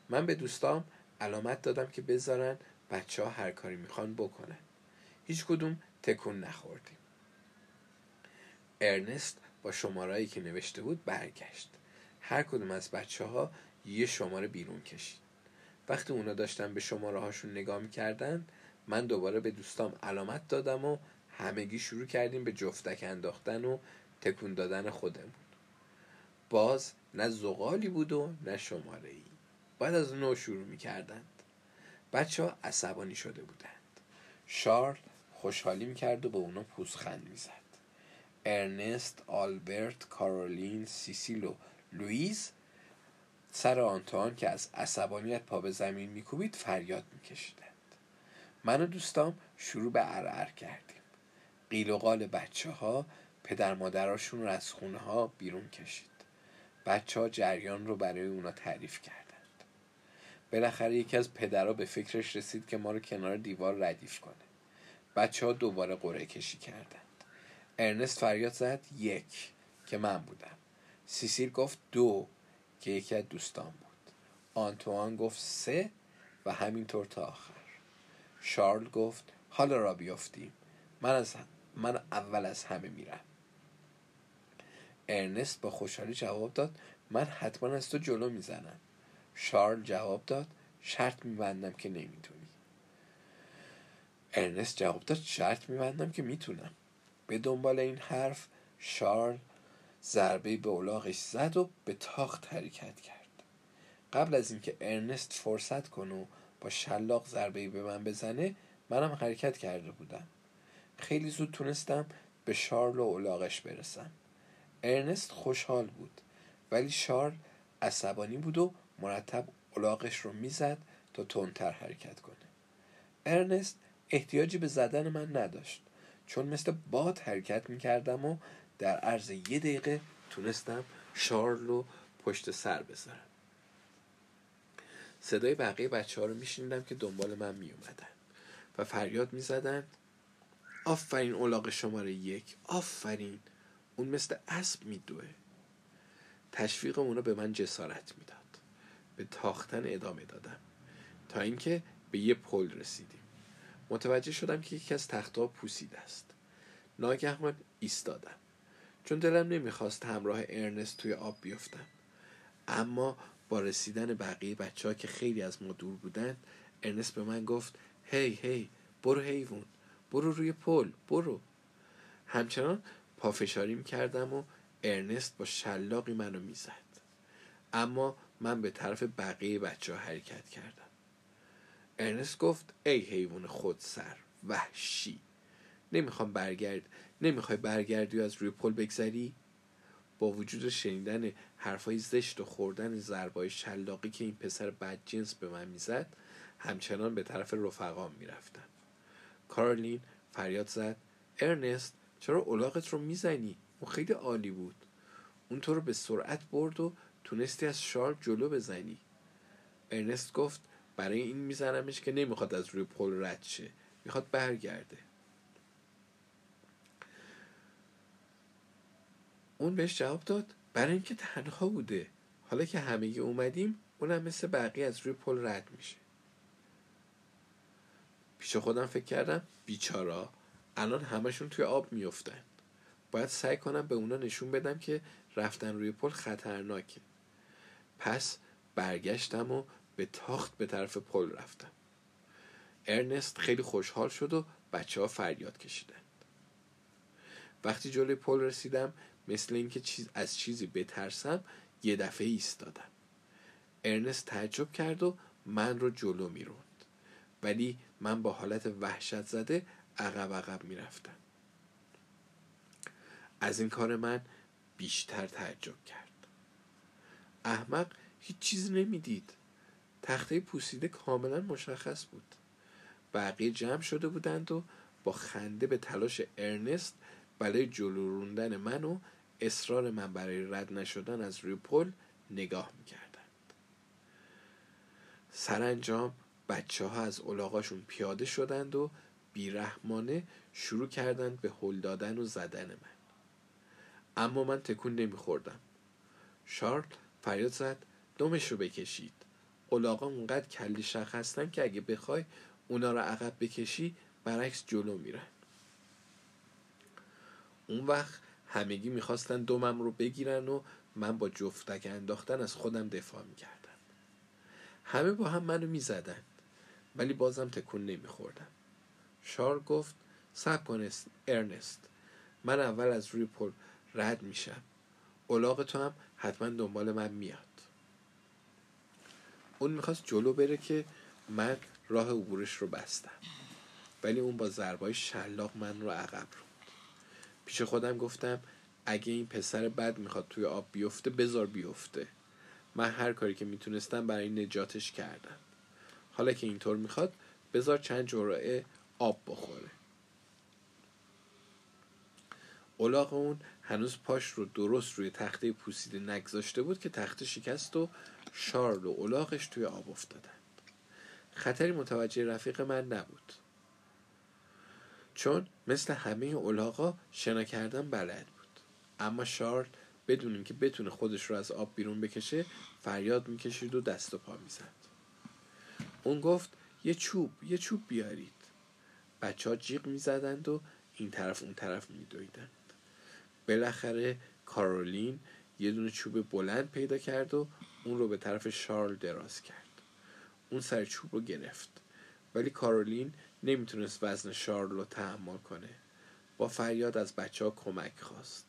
من به دوستام علامت دادم که بذارن بچه ها هر کاری می‌خوان بکنن. هیچ کدوم تکون نخوردیم. ارنست با شمارهایی که نوشته بود برگشت. هر کدوم از بچه ها یه شماره بیرون کشید. وقتی اونا داشتن به شماره هاشون نگاه می‌کردن من دوباره به دوستام علامت دادم و همگی شروع کردیم به جفتک انداختن و تکون دادن خودمون. باز نه زغالی بود و نه شماره ای بعد از نو شروع می‌کردند. بچه ها عصبانی شده بودند. شارل خوشحالی می‌کرد و به اونا پوزخند می‌زد. ارنست، آلبرت، کارولین، سیسیل و لوئیز سر آنتوان که از عصبانیت پا به زمین میکوبید فریاد میکشیدند. من و دوستام شروع به ارعر کردیم. قیل و قال بچه ها پدر مادراشون رو از خونه ها بیرون کشید. بچه ها جریان رو برای اونا تعریف کردند. بالاخره یکی از پدرها به فکرش رسید که ما رو کنار دیوار ردیف کنه. بچه ها دوباره قره کشی کردند. ارنست فریاد زد یک که من بودم. سیسیل گفت دو که یکی از دوستان بود. آنتوان گفت سه و همینطور تا آخر. شارل گفت حالا را بیافتیم. من, از من اول از همه میرم. ارنست با خوشحالی جواب داد من حتما از تو جلو می‌زنم. شارل جواب داد شرط میبندم که نمی‌تونی ارنست جواب داد شرط میبندم که می‌تونم. به دنبال این حرف شارل ضربه به اولاغش زد و به تاخت حرکت کرد. قبل از اینکه ارنست فرصت کنه و با شلاق ضربه به من بزنه منم حرکت کرده بودم. خیلی زود تونستم به شارل و اولاغش برسم. ارنست خوشحال بود ولی شارل عصبانی بود و مرتب اولاغش رو می‌زد تا تندتر حرکت کنه. ارنست احتیاجی به زدن من نداشت. چون مثل باد حرکت می‌کردم و در عرض یه دقیقه تونستم شارل رو پشت سر بذارم. صدای بقیه بچه ها رو میشنیدم که دنبال من میومدن و فریاد می‌زدن آفرین اولاق شماره یک آفرین اون مثل اسب میدوه. تشویق اونو به من جسارت می‌داد. به تاختن ادامه دادم. تا اینکه به یه پل رسیدیم. متوجه شدم که یکی از تختها پوسیده است. ناگهان ایستادم. چون دلم نمی‌خواست همراه ارنست توی آب بیفتم. اما با رسیدن بقیه بچه ها که خیلی از ما دور بودند ارنست به من گفت هی هی برو حیوان برو روی پل برو. همچنان پافشاری کردم و ارنست با شلاقی منو می‌زد. اما من به طرف بقیه بچه ها حرکت کردم. ارنست گفت ای حیوان خود سر وحشی نمی‌خوام برگرد نمی‌خوای برگردی از روی پل بگذری؟ با وجود شنیدن حرفای زشت و خوردن ضربای شلاقی که این پسر بدجنس به من می‌زد همچنان به طرف رفقام می‌رفتم. کارلین فریاد زد ارنست چرا اولاغت رو می‌زنی؟ اون خیلی عالی بود. اون تو رو به سرعت برد و تونستی از شار جلو بزنی. ارنست گفت برای این میزنمش که نمی‌خواد از روی پل رد شه. می‌خواد برگرده. اون بهش جواب داد برای اینکه تنها بوده. حالا که همه اومدیم اونم مثل بقیه از روی پل رد میشه. پیش خودم فکر کردم بیچارا الان همشون توی آب میفتن باید سعی کنم به اونا نشون بدم که رفتن روی پل خطرناکه. پس برگشتم و به تاخت به طرف پل رفتم. ارنست خیلی خوشحال شد و بچه ها فریاد کشیدند وقتی جلوی پل رسیدم مثل اینکه چیز از چیزی بترسم یه دفعه ایستادم. ارنست تعجب کرد و من رو جلو می‌روند. ولی من با حالت وحشت زده عقب عقب می‌رفتم. از این کار من بیشتر تعجب کرد. احمق هیچ چیز نمی‌دید. تخته پوسیده کاملا مشخص بود. بقیه جمع شده بودند و با خنده به تلاش ارنست برای جلو روندن من و اصرار من برای رد نشدن از روی پل نگاه می‌کردند. سرانجام بچه ها از علاقاشون پیاده شدند و بیرحمانه شروع کردند به هل دادن و زدن من. اما من تکون نمیخوردم. شارل فریاد زد دمش رو بکشید. قلاقا اونقدر کلی شخ هستن که اگه بخوای اونا رو عقب بکشی برعکس جلو میرن. اون وقت همگی می‌خواستن دومم رو بگیرن و من با جفتک انداختن از خودم دفاع می‌کردم. همه با هم منو می‌زدن ولی بازم تکون نمیخوردم. شار گفت سب کن ارنست من اول از روی پل رد میشم. اولاغ تو هم حتما دنبال من میاد. اون می‌خواست جلو بره که من راه عبورش رو بستم. ولی اون با ضربای شلاق من رو عقب رو پیش خودم گفتم اگه این پسر بد می‌خواد توی آب بیفته بزار بیفته. من هر کاری که می‌تونستم برای نجاتش کردم. حالا که اینطور می‌خواد بذار چند جرعه آب بخوره. اولاغ اون هنوز پاش رو درست روی تخته پوسیده نگذاشته بود که تخته شکست و شارل و اولاغش توی آب افتادند. خطری متوجه رفیق من نبود. چون مثل همه اولاغا شنا کردن بلد بود. اما شارل بدون اینکه بتونه خودش رو از آب بیرون بکشه فریاد می‌کشید و دست و پا می‌زد. اون گفت یه چوب یه چوب بیارید. بچه ها جیغ می‌زدند و این طرف اون طرف میدویدند. بالاخره کارولین یه دونه چوب بلند پیدا کرد و اون رو به طرف شارل دراز کرد. اون سر چوب رو گرفت. ولی کارولین نمی‌تونست وزن شارل رو تحمل کنه. با فریاد از بچه ها کمک خواست.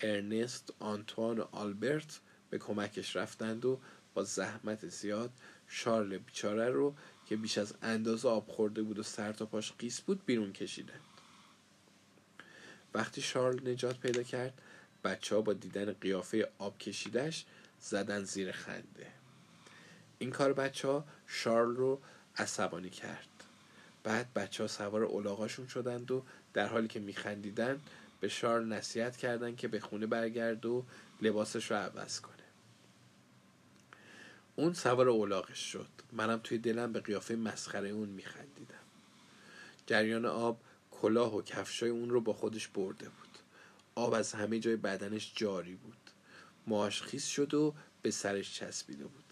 ارنست، آنتوان و آلبرت به کمکش رفتند و با زحمت زیاد شارل بیچاره رو که بیش از اندازه آب خورده بود و سر تا پاش قیس بود بیرون کشیدند. وقتی شارل نجات پیدا کرد بچه ها با دیدن قیافه آب کشیدش زدن زیر خنده. این کار بچه ها شارل رو عصبانی کرد. بعد بچه ها سوار اولاغاشون شدند و در حالی که میخندیدن به شارل نصیحت کردند که به خونه برگرد و لباسش رو عوض کنه. اون سوار اولاغش شد. منم توی دلم به قیافه مسخره اون میخندیدم. جریان آب کلاه و کفشای اون رو با خودش برده بود. آب از همه جای بدنش جاری بود. ماهاش خیس شد و به سرش چسبیده بود.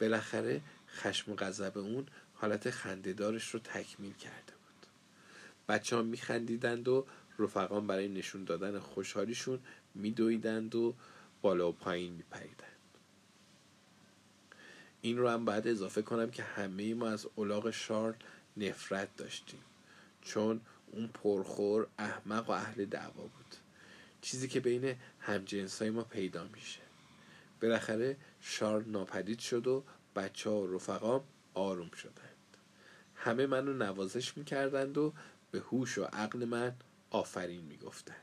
بالاخره خشم و غضب اون حالت خندهدارش رو تکمیل کرده بود. بچه ها میخندیدند و رفقان برای نشون دادن خوشحالیشون میدویدند و بالا و پایین میپریدند. این رو هم باید اضافه کنم که همه ما از اولاغ شارل نفرت داشتیم. چون اون پرخور احمق و اهل دعوا بود. چیزی که بین همجنس های ما پیدا میشه. بالاخره شارل ناپدید شد و بچه ها و رفقام آروم شدند. همه منو نوازش می‌کردند و به هوش و عقل من آفرین می‌گفتند.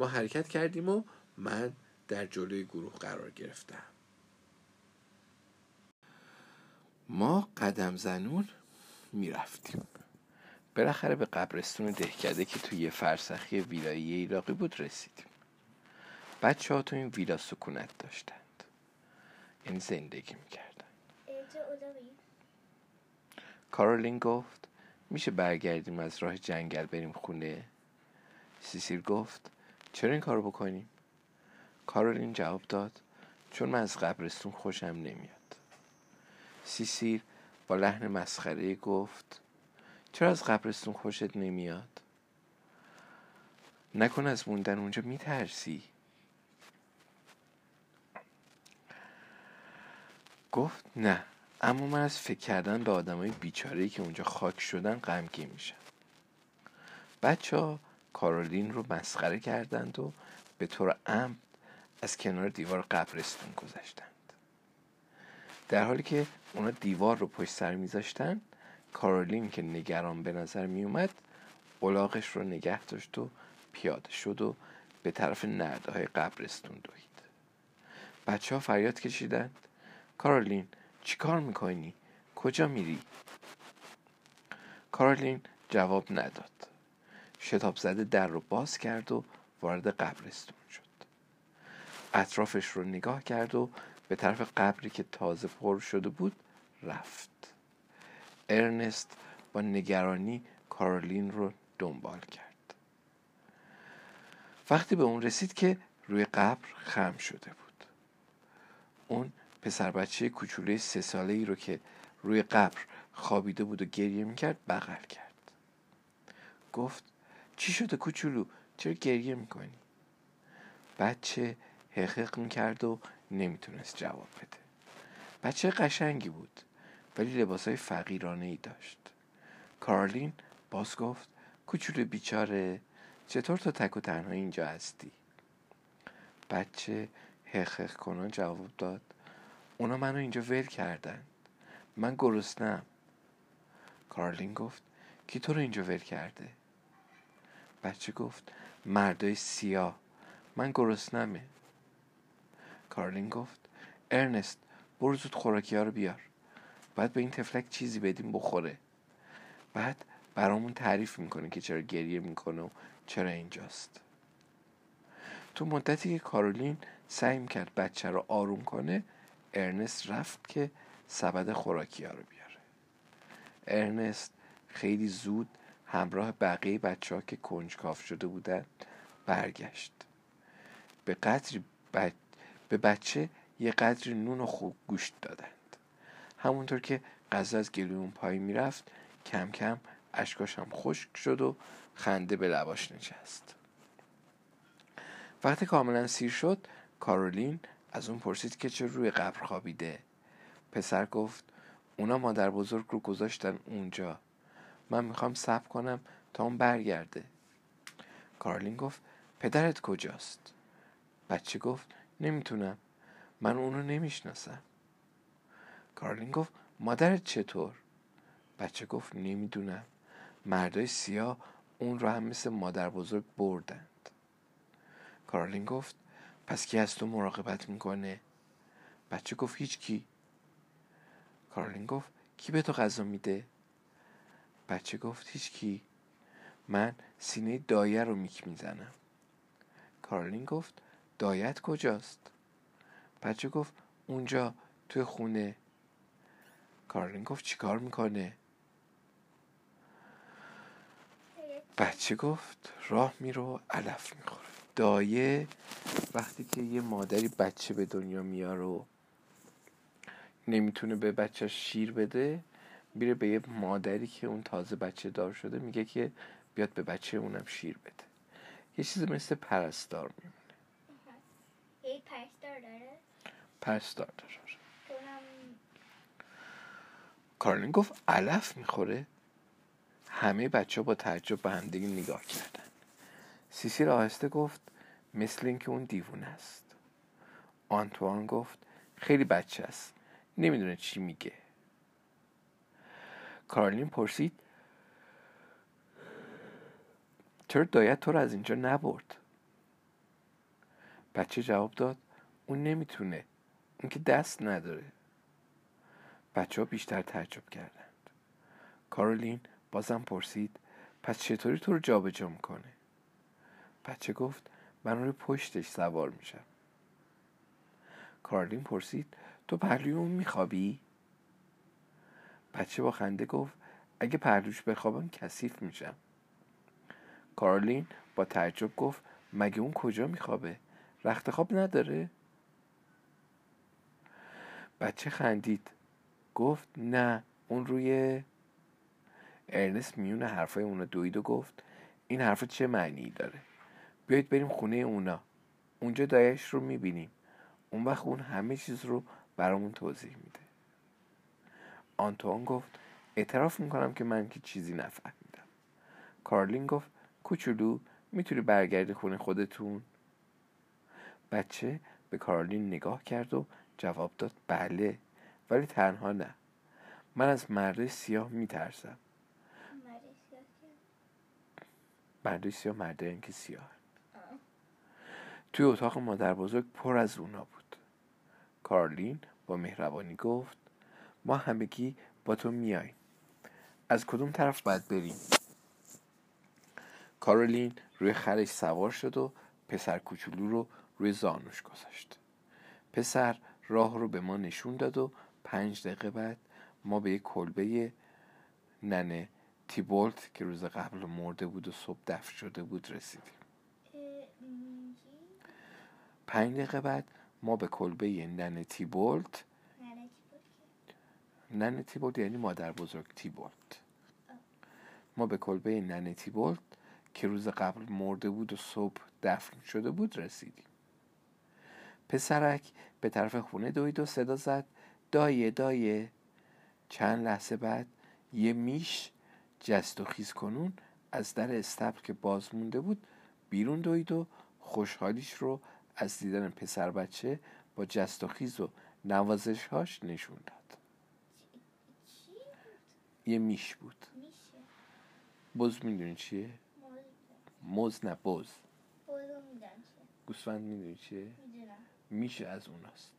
ما حرکت کردیم و من در جلوی گروه قرار گرفتم. ما قدم زنون می‌رفتیم. بالاخره به قبرستون دهکده که توی یه فرسخی ویلایی ایراقی بود رسیدیم بچه ها تو این ویلا سکونت داشتند. این زندگی می‌کردن. کارولین گفت میشه برگردیم از راه جنگل بریم خونه؟ سیسیل گفت چرا این کارو بکنیم؟ کارولین جواب داد چون من از قبرستون خوشم نمیاد. سیسیل با لحن مسخره گفت چرا از قبرستون خوشت نمیاد؟ نکن از موندن اونجا میترسی. گفت نه اما من از فکر کردن به آدمای بیچاره که اونجا خاک شدن غمگین میشم. بچه ها کارولین رو مسخره کردند و به طور عمد از کنار دیوار قبرستون گذاشتند در حالی که اونا دیوار رو پشت سر میذاشتن کارولین که نگران به نظر میومد اولاغش رو نگه داشت و پیاده شد و به طرف نرده های قبرستون دوید. بچه ها فریاد کشیدند. کارولین چی کار می‌کنی؟ کجا میری؟ کارولین جواب نداد. شتاب زده در رو باز کرد و وارد قبرستون شد. اطرافش رو نگاه کرد و به طرف قبری که تازه پر شده بود رفت. ارنست با نگرانی کارولین رو دنبال کرد. وقتی به اون رسید که روی قبر خم شده بود. اون پسر بچه کوچوله سه ساله ای رو که روی قبر خوابیده بود و گریه می‌کرد بغل کرد. گفت چی شده کوچولو؟ چرا گریه می‌کنی؟ بچه حقق می‌کرد و نمی‌تونست جواب بده. بچه قشنگی بود. ولی های فقیرانه ای داشت. کارلین باز گفت کوچولو بیچاره چطور تو تک و تنها اینجا هستی؟ بچه حقق کنان جواب داد اونا منو اینجا ول کردن. من گرسنم. کارلین گفت کی تو رو اینجا ول کرده؟ بچه گفت مردای سیاه. من گرسنمه. کارلین گفت ارنست برو زود خوراکی ها رو بیار. باید به این تفلک چیزی بدیم بخوره. بعد برامون تعریف می‌کنه که چرا گریه می‌کنه و چرا اینجاست. تو مدتی که کارولین سعی می‌کرد بچه رو آروم کنه ارنست رفت که سبد خوراکی ها رو بیاره. ارنست خیلی زود همراه بقیه بچه ها که کنجکاف شده بودن برگشت. به قدری به بچه یه قدری نون و خوب گوشت دادند همونطور که غذا از گلوی اون پایین می‌رفت کم کم اشکاش هم خشک شد و خنده به لباش نشست. وقتی کاملا سیر شد کارولین از اون پرسید که چه روی قبر خوابیده. پسر گفت اونا مادر بزرگ رو گذاشتن اونجا. من می‌خوام سب کنم تا اون برگرده. کارلین گفت پدرت کجاست؟ بچه گفت نمی‌تونم. من اونو نمی‌شناسم. کارلین گفت مادرت چطور؟ بچه گفت نمی‌دونم. مردای سیاه اون رو هم مثل مادر بزرگ بردند. کارلین گفت پس کی از تو مراقبت می‌کنه؟ بچه گفت هیچ کی کارلین گفت کی به تو غذا میده؟ بچه گفت هیچ کی من سینه دایه رو میک می‌زنم. کارلین گفت دایت کجاست؟ بچه گفت اونجا توی خونه. کارلین گفت چیکار می‌کنه؟ بچه گفت راه میرو علف می‌خوره. دایه وقتی که یه مادری بچه به دنیا میاره و نمی‌تونه به بچه شیر بده میره به یه مادری که اون تازه بچه دار شده میگه که بیاد به بچه اونم شیر بده. یه چیز مثل پرستار میمونه. پرستار داره؟ پرستار داره. کارلین گفت علف می‌خوره. همه بچه با تعجب به همدیگه نگاه کردن. سیسیل آهسته گفت مثل اینکه اون دیوون است. آنتوان گفت خیلی بچه است. نمی‌دونه چی میگه. کارلین پرسید چرا دایت تو رو از اینجا نبرد. بچه جواب داد اون نمی‌تونه. اون که دست نداره. بچه ها بیشتر تعجب کردند. کارولین بازم پرسید پس چطوری تو رو جابجا می‌کنه؟ بچه گفت من روی پشتش سوار میشم. کارلین پرسید تو پهلوی اون میخوابی؟ بچه با خنده گفت اگه پهلوش بخوابم کثیف میشم. کارلین با تعجب گفت مگه اون کجا میخوابه؟ رخت خواب نداره؟ بچه خندید. گفت نه. اون روی ارنست میون حرفای اونا دوید و گفت. این حرف چه معنی داره؟ بیایید بریم خونه اونا. اونجا دایش رو می‌بینیم. اون وقت اون همه چیز رو برامون توضیح میده. آنتوان گفت اعتراف می‌کنم که من که چیزی نفهمیدم. کارلین گفت کوچولو می‌تونی برگردی خونه خودتون؟ بچه به کارلین نگاه کرد و جواب داد بله. ولی تنها نه. من از مرده سیاه میترسم. مرده سیاه مرده که سیاه. توی اتاق مادر بزرگ پر از اونا بود. کارلین با مهربانی گفت ما همگی با تو میاییم. از کدوم طرف باید بریم؟ کارولین روی خرش سوار شد و پسر کوچولو رو روی زانوش گذاشت. پسر راه رو به ما نشون داد و پنج دقیقه بعد ما به یک کلبه ننه تیبولت که روز قبل مرده بود و صبح دفن شده بود رسیدیم. پنج دقیقه بعد ما به کلبه ننه تیبولت. ننه تیبولت یعنی مادر بزرگ تیبولت. ما به کلبه ننه تیبولت که روز قبل مرده بود و صبح دفن شده بود رسیدیم. پسرک به طرف خونه دوید و صدا زد. دایه دایه. چند لحظه بعد یه میش جست و خیز کنون از در استبل که باز مونده بود بیرون دوید و خوشحالیش رو از دیدن پسر بچه با جست و خیز و نوازشهاش نشون داد. یه میش بود. بز می‌دونی چیه؟ موز نه بز. گوسفند می‌دونی چیه؟ میشه از اوناست.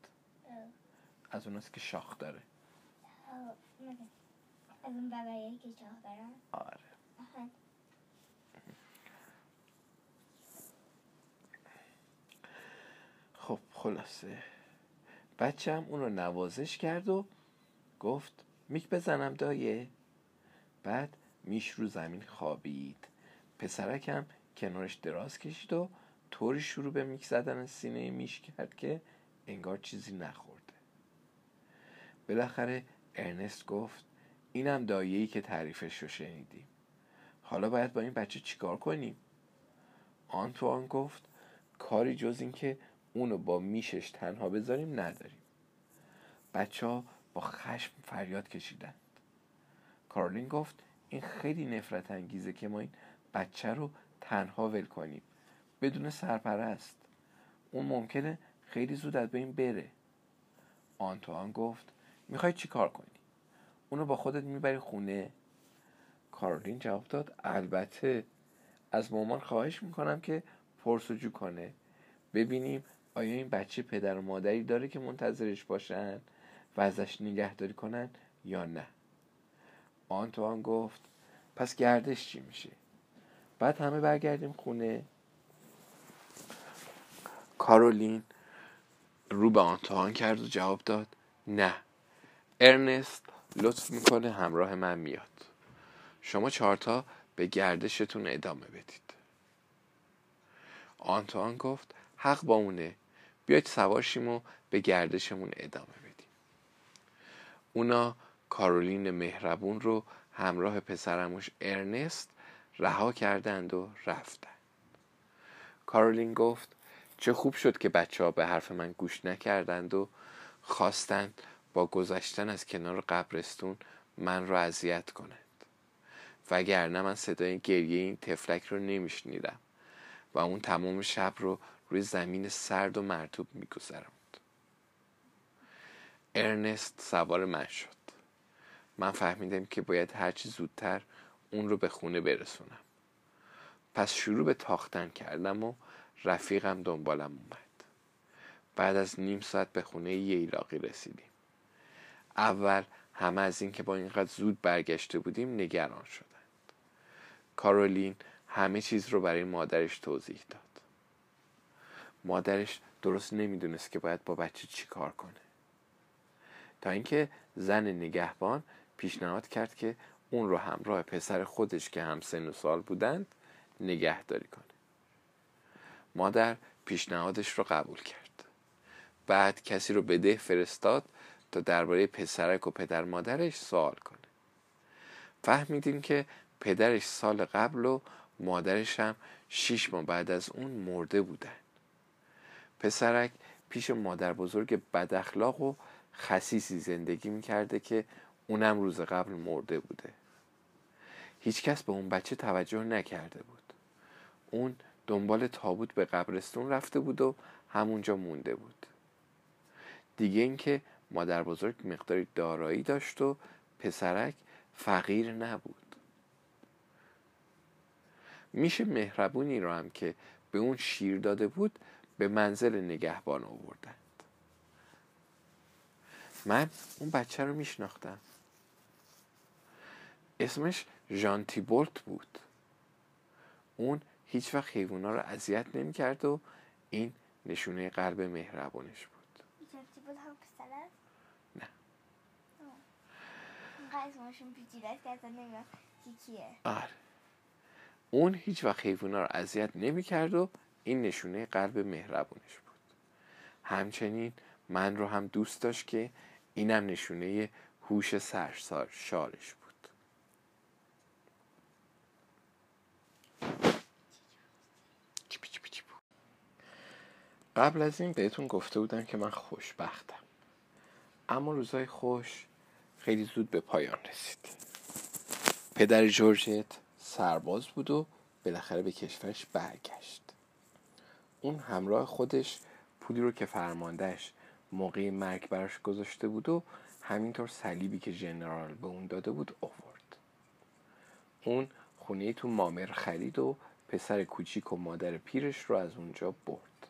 از اوناست که شاخ داره. از اون که دارن آره. خب خلاصه. بچه هم اون رو نوازش کرد و گفت میک بزنم دایه. بعد میش رو زمین خوابید. پسرکم کنارش دراز کشید و طوری شروع به میک زدن سینه میش کرد که انگار چیزی نخورده بالاخره ارنست گفت اینم دایه‌ای که تعریفش رو شنیدیم. حالا باید با این بچه چیکار کنیم؟ آنتوان گفت کاری جز این که اونو با میشش تنها بذاریم نداریم. بچه ها با خشم فریاد کشیدند. کارلین گفت این خیلی نفرت انگیزه که ما این بچه رو تنها ول کنیم. بدون سرپرست. اون ممکنه خیلی زود از بین بره. آنتوان گفت می‌خوای چی کار کنی؟ اونو با خودت می‌بری خونه. کارولین جواب داد البته از مامان خواهش می‌کنم که پرسجو کنه. ببینیم آیا این بچه پدر و مادری داره که منتظرش باشن و ازش نگهداری کنن یا نه. آنتوان گفت پس گردش چی میشه؟ بعد همه برگردیم خونه. کارولین رو به آنتوان کرد و جواب داد نه. ارنست لطف می‌کنه همراه من میاد. شما چهارتا به گردشتون ادامه بدید. آنتوان گفت حق با اونه. بیاید سوارشیم و به گردشمون ادامه بدیم. اونا کارولین مهربون رو همراه پسرموش ارنست رها کردند و رفتند. کارولین گفت چه خوب شد که بچه ها به حرف من گوش نکردند و خواستند گذشتن از کنار قبرستون من رو اذیت کنند. وگرنه من صدای گریه این تفلک رو نمیشنیدم و اون تمام شب رو روی زمین سرد و مرتوب میگذرمد ارنست سوار من شد. من فهمیدم که باید هرچی زودتر اون رو به خونه برسونم. پس شروع به تاختن کردم و رفیقم دنبالم اومد. بعد از نیم ساعت به خونه ییلاقی رسیدیم. اول همه از اینکه با اینقدر زود برگشته بودیم نگران شدند. کارولین همه چیز رو برای مادرش توضیح داد. مادرش درست نمی‌دونست که باید با بچه چی کار کنه. تا اینکه زن نگهبان پیشنهاد کرد که اون رو همراه پسر خودش که هم سن و سال بودند نگهداری کنه. مادر پیشنهادش رو قبول کرد. بعد کسی رو به ده فرستاد تا درباره پسرک و پدر مادرش سوال کنه. فهمیدیم که پدرش سال قبل و مادرش هم شیش ماه بعد از اون مرده بودن. پسرک پیش مادر بزرگ بد اخلاق و خسیسی زندگی می‌کرده که اونم روز قبل مرده بوده. هیچکس به اون بچه توجه نکرده بود. اون دنبال تابوت به قبرستون رفته بود و همونجا مونده بود. دیگه اینکه مادر بزرگ مقداری دارایی داشت و پسرک فقیر نبود. میشه مهربونی رو هم که به اون شیر داده بود به منزل نگهبان آوردند. من اون بچه رو میشناختم. اسمش ژانتیبولت بود. اون هیچ وقت حیوونا رو اذیت نمی‌کرد و این نشونه قلب مهربانش بود ژانتیبول هم پسر است نه. آه. اینقدر اسمشون پیچیده که اصلا نمی‌دونم کی کیه آره. اون هیچ وقت حیوونا رو اذیت نمی‌کرد و این نشونه قلب مهربونش بود. همچنین من رو هم دوست داشت که اینم نشونه هوش سرسار شارش بود. قبل از این بهتون گفته بودم که من خوشبختم. اما روزای خوش خیلی زود به پایان رسید. پدر جورجت سرباز بود و بالاخره به کشورش برگشت. اون همراه خودش پولی رو که فرماندهش موقع مرگ براش گذاشته بود و همینطور صلیبی که ژنرال به اون داده بود آورد. اون خونه تو مامر خرید و پسر کوچیک و مادر پیرش رو از اونجا برد.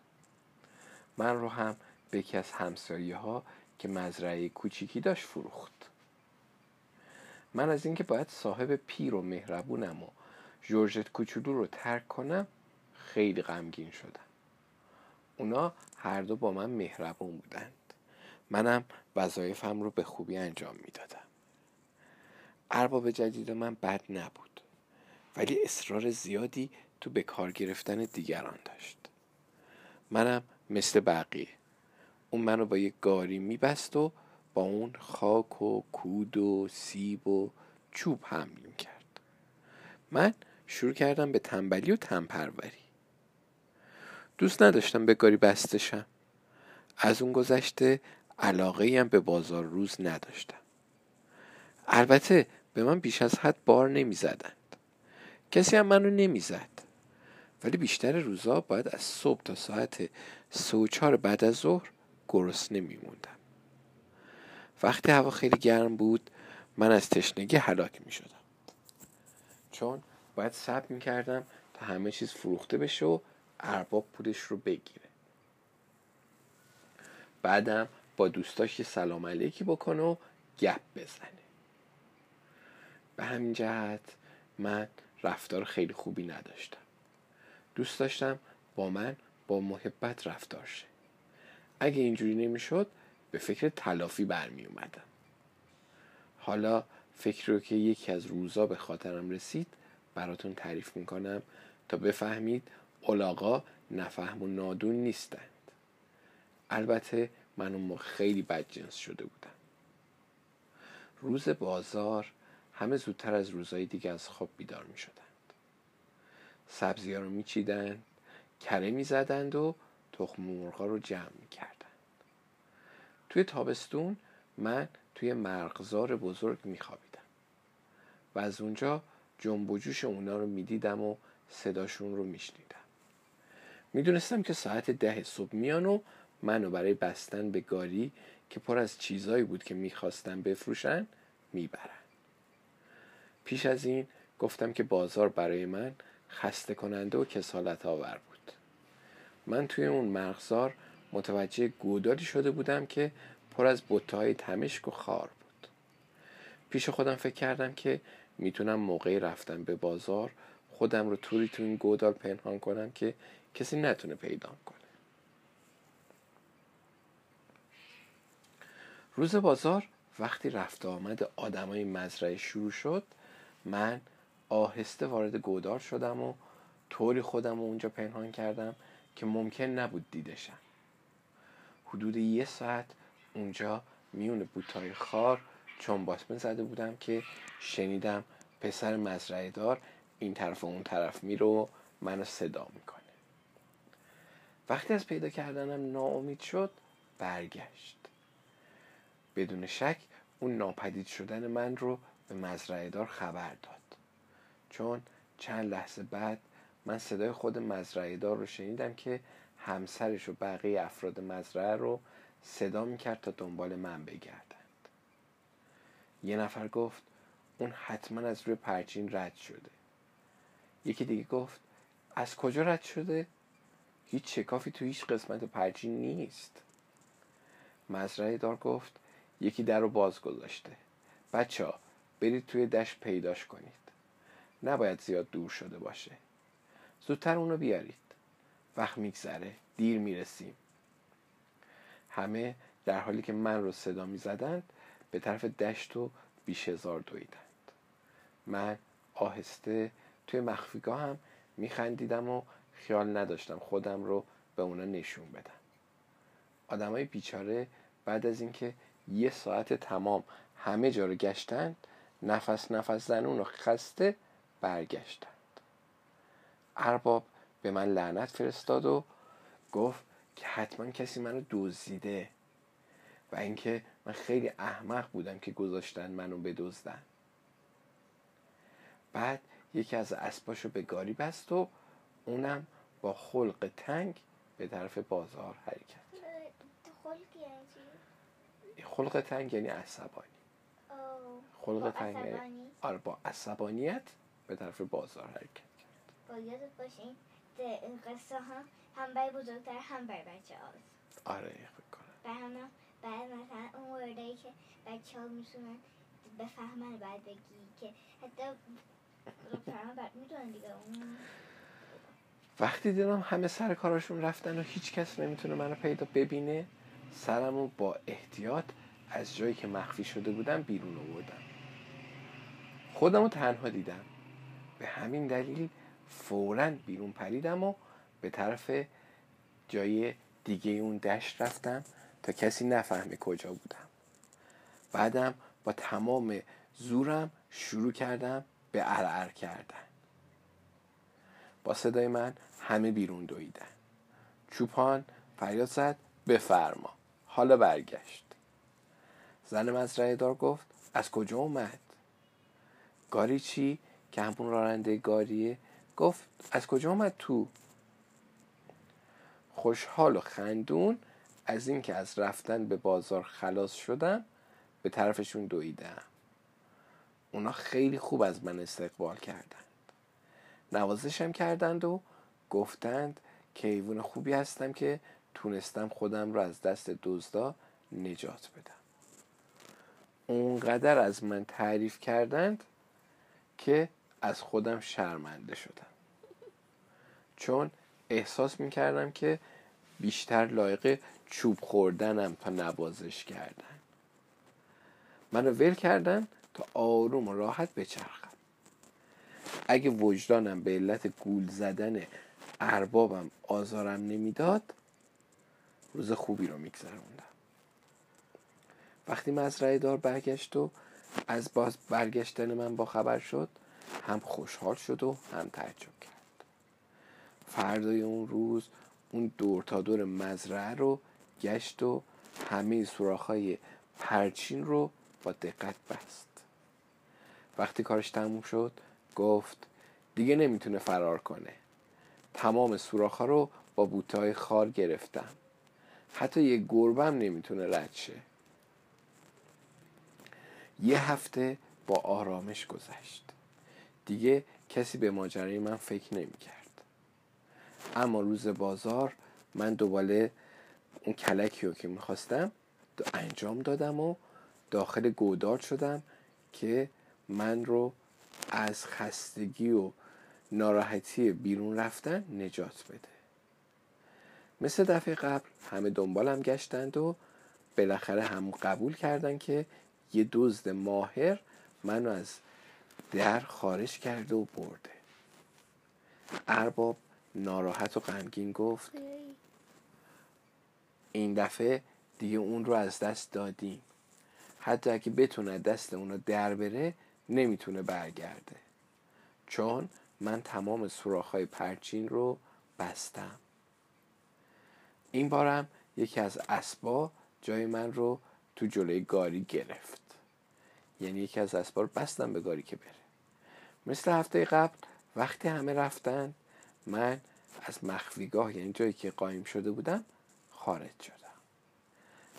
من رو هم به یکی از همسایه ها که مزرعه کوچیکی داشت فروخت. من از اینکه باید صاحب پیر و مهربونم و جورجت کوچولو رو ترک کنم خیلی غمگین شدم. اونا هر دو با من مهربون بودند. منم وظایفم رو به خوبی انجام می‌دادم. ارباب جدید من بد نبود ولی اصرار زیادی تو به کار گرفتن دیگران داشت. منم مثل بقیه. اون منو با یک گاری میبست و با اون خاک و کود و سیب و چوب حمل کرد. من شروع کردم به تنبلی و تنپروری. دوست نداشتم به گاری بستشم از اون گذشته علاقه هم به بازار روز نداشتم. البته به من بیش از حد بار نمی زدند کسی هم منو نمی زد ولی بیشتر روزا باید از صبح تا ساعت سه چهار بعد از ظهر گرسنه میموندم. وقتی هوا خیلی گرم بود من از تشنگی هلاک می شدم چون باید صبر می کردم تا همه چیز فروخته بشه و ارباب پولش رو بگیره. بعدم با دوستاش یه سلام علیکی بکنه و گپ بزنه. به همین جهت من رفتار خیلی خوبی نداشتم. دوست داشتم با من با محبت رفتار شه. اگه اینجوری نمی‌شد به فکر تلافی برمی اومدم. حالا فکر رو که یکی از روزا به خاطرم رسید براتون تعریف می‌کنم تا بفهمید اولاغا نفهم و نادون نیستند. البته من اون موقع خیلی بدجنس شده بودم. روز بازار همه زودتر از روزهای دیگه از خواب بیدار می شدند سبزی ها رو می چیدند کره می زدند و تخم مرغا رو جمع می کردند توی تابستون من توی مرغزار بزرگ می خوابیدم و از اونجا جنب و جوش اونا رو می دیدم و صداشون رو می شنیدم می دونستم که ساعت ده صبح میان و منو برای بستن به گاری که پر از چیزایی بود که می‌خواستن بفروشن می‌برن. پیش از این گفتم که بازار برای من خسته کننده و کسالت آور بود. من توی اون مغزار متوجه گودالی شده بودم که پر از بطه تمشک و خار بود. پیش خودم فکر کردم که می‌تونم موقعی رفتن به بازار خودم رو طوری تو این گودال پنهان کنم که کسی نتونه پیدا کنه. روز بازار وقتی رفت آمد آدمای مزرعه شروع شد من آهسته وارد گودار شدم و طوری خودم رو اونجا پنهان کردم که ممکن نبود دیدشم حدود یه ساعت اونجا میون بوتای خار چون باسمه زده بودم که شنیدم پسر مزرعه دار این طرف و اون طرف میره و منو صدا می‌کنه. وقتی از پیدا کردنم ناامید شد برگشت. بدون شک اون ناپدید شدن من رو به مزرعه دار خبر داد. چون چند لحظه بعد من صدای خود مزرعه دار رو شنیدم که همسرش و بقیه افراد مزرعه رو صدا می‌کرد تا دنبال من بگردند. یه نفر گفت اون حتما از روی پرچین رد شده. یکی دیگه گفت از کجا رد شده؟ هیچ شکافی تو هیچ قسمت پرچین نیست. مزرعه دار گفت یکی در رو باز گذاشته. بچه ها برید توی دشت پیداش کنید. نباید زیاد دور شده باشه. زودتر اونو بیارید. وقت میگذره دیر می‌رسیم. همه در حالی که من رو صدا می‌زدند به طرف دشت و بیش هزار دویدند. من آهسته توی مخفیگاه هم میخندیدم و خیال نداشتم خودم رو به اونا نشون بدم. آدمای بیچاره بعد از اینکه یه ساعت تمام همه جا رو گشتند نفس نفس زنون و خسته برگشتند. ارباب به من لعنت فرستاد و گفت که حتما کسی منو دزدیده. و اینکه من خیلی احمق بودم که گذاشتن منو بدزدن. بعد یکی از اسباشو به گاری بست و اونم با خلق تنگ به طرف بازار حرکت خلق تنگ یعنی عصبانی. خلق تنگ یعنی آره با عصبانیت به طرف بازار حرکت کرد. با یادت باشین این قصه هم هم برای بزرگتر هم برای بچه آره فکر کنم. به هم بعد مثلا اون ورده که بچه ها می‌تونن بفهمن بعد بگی که حتی دیگه وقتی دیدم همه سر کاراشون رفتن و هیچ کس نمی‌تونه منو پیدا ببینه سرمو با احتیاط از جایی که مخفی شده بودم بیرون آوردم. خودم رو تنها دیدم. به همین دلیل فورا بیرون پریدم و به طرف جای دیگه اون دشت رفتم تا کسی نفهمه کجا بودم. بعدم با تمام زورم شروع کردم به ارعر کردن. با صدای من همه بیرون دویدن. چوپان فریاد زد بفرما. حالا برگشت. زن مزرعه دار گفت از کجا اومد؟ گاری چی؟ که همون راننده گاریه گفت از کجا اومد تو؟ خوشحال و خندون از اینکه از رفتن به بازار خلاص شدم به طرفشون دویدم. اونا خیلی خوب از من استقبال کردند. نوازشم کردند و گفتند که ایوون خوبی هستم که تونستم خودم رو از دست دزدا نجات بدم. اونقدر از من تعریف کردند که از خودم شرمنده شدم. چون احساس می‌کردم که بیشتر لایق چوب خوردنم تا نوازش کردن. منو ول کردن تا آروم و راحت بچرخم. اگه وجدانم به علت گول زدن اربابم آزارم نمی‌داد روز خوبی رو میگذروندم. وقتی مزرعه دار برگشت و از باز برگشتن من با خبر شد هم خوشحال شد و هم تعجب کرد. فردای اون روز اون دور تا دور مزرعه رو گشت و همه سوراخ‌های پرچین رو با دقت بست. وقتی کارش تموم شد گفت دیگه نمی‌تونه فرار کنه. تمام سوراخ رو با بوته خار گرفتم. حتی یه گربم نمی‌تونه رد شه. یه هفته با آرامش گذشت. دیگه کسی به ماجرای من فکر نمی‌کرد. اما روز بازار من دوباره اون کلکی رو که می‌خواستم انجام دادم و داخل گودار شدم که من رو از خستگی و ناراحتی بیرون رفتن نجات بده. مثل دفعه قبل همه دنبالم گشتند و بالاخره هم قبول کردن که یه دزد ماهر منو از در خارج کرده و برده. ارباب ناراحت و غمگین گفت این دفعه دیگه اون رو از دست دادیم. حتی اگه بتونه دست اونو در بره نمی‌تونه برگرده. چون من تمام سوراخ‌های پرچین رو بستم. این بارم یکی از اسبا جای من رو تو جلوی گاری گرفت. یعنی یکی از اسبا رو بستم به گاری که بره. مثل هفته قبل وقتی همه رفتن من از مخفیگاه یعنی جایی که قایم شده بودم خارج شدم.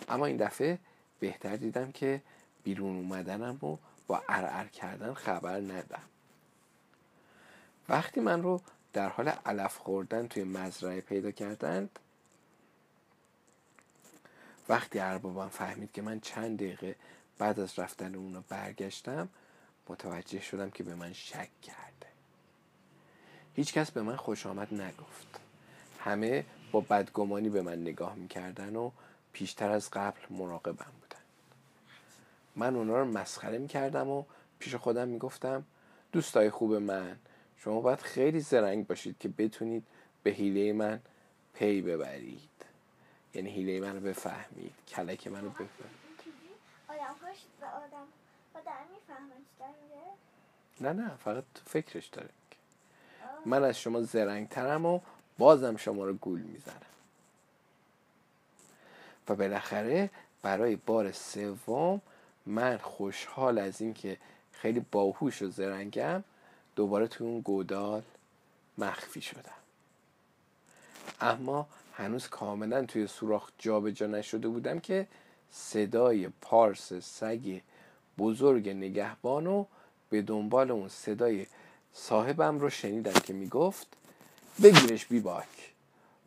اما این دفعه بهتر دیدم که بیرون اومدنم و با ارعر کردن خبر ندم. وقتی من رو در حال علف خوردن توی مزرعه پیدا کردند وقتی اربابم فهمید که من چند دقیقه بعد از رفتن اونو برگشتم متوجه شدم که به من شک کرده هیچکس به من خوش آمد نگفت. همه با بدگمانی به من نگاه می‌کردن و پیشتر از قبل مراقبم بودن. من اونا رو مسخره می‌کردم و پیش خودم می‌گفتم دوستای خوب من شما باید خیلی زرنگ باشید که بتونید به حیله من پی ببرید. یعنی حیله من رو بفهمید کلک من رو بفهمید. نه نه فقط فکرش داره. من از شما زرنگ ترم و بازم شما رو گول می‌زنم. و بالاخره برای بار سوم من خوشحال از اینکه خیلی باهوش و زرنگم دوباره توی اون گودال مخفی شدم. اما هنوز کاملا توی سوراخ جابجا نشده بودم که صدای پارس سگ بزرگ نگهبان و به دنبال اون صدای صاحبم رو شنیدم که می‌گفت بگیرش بیباک.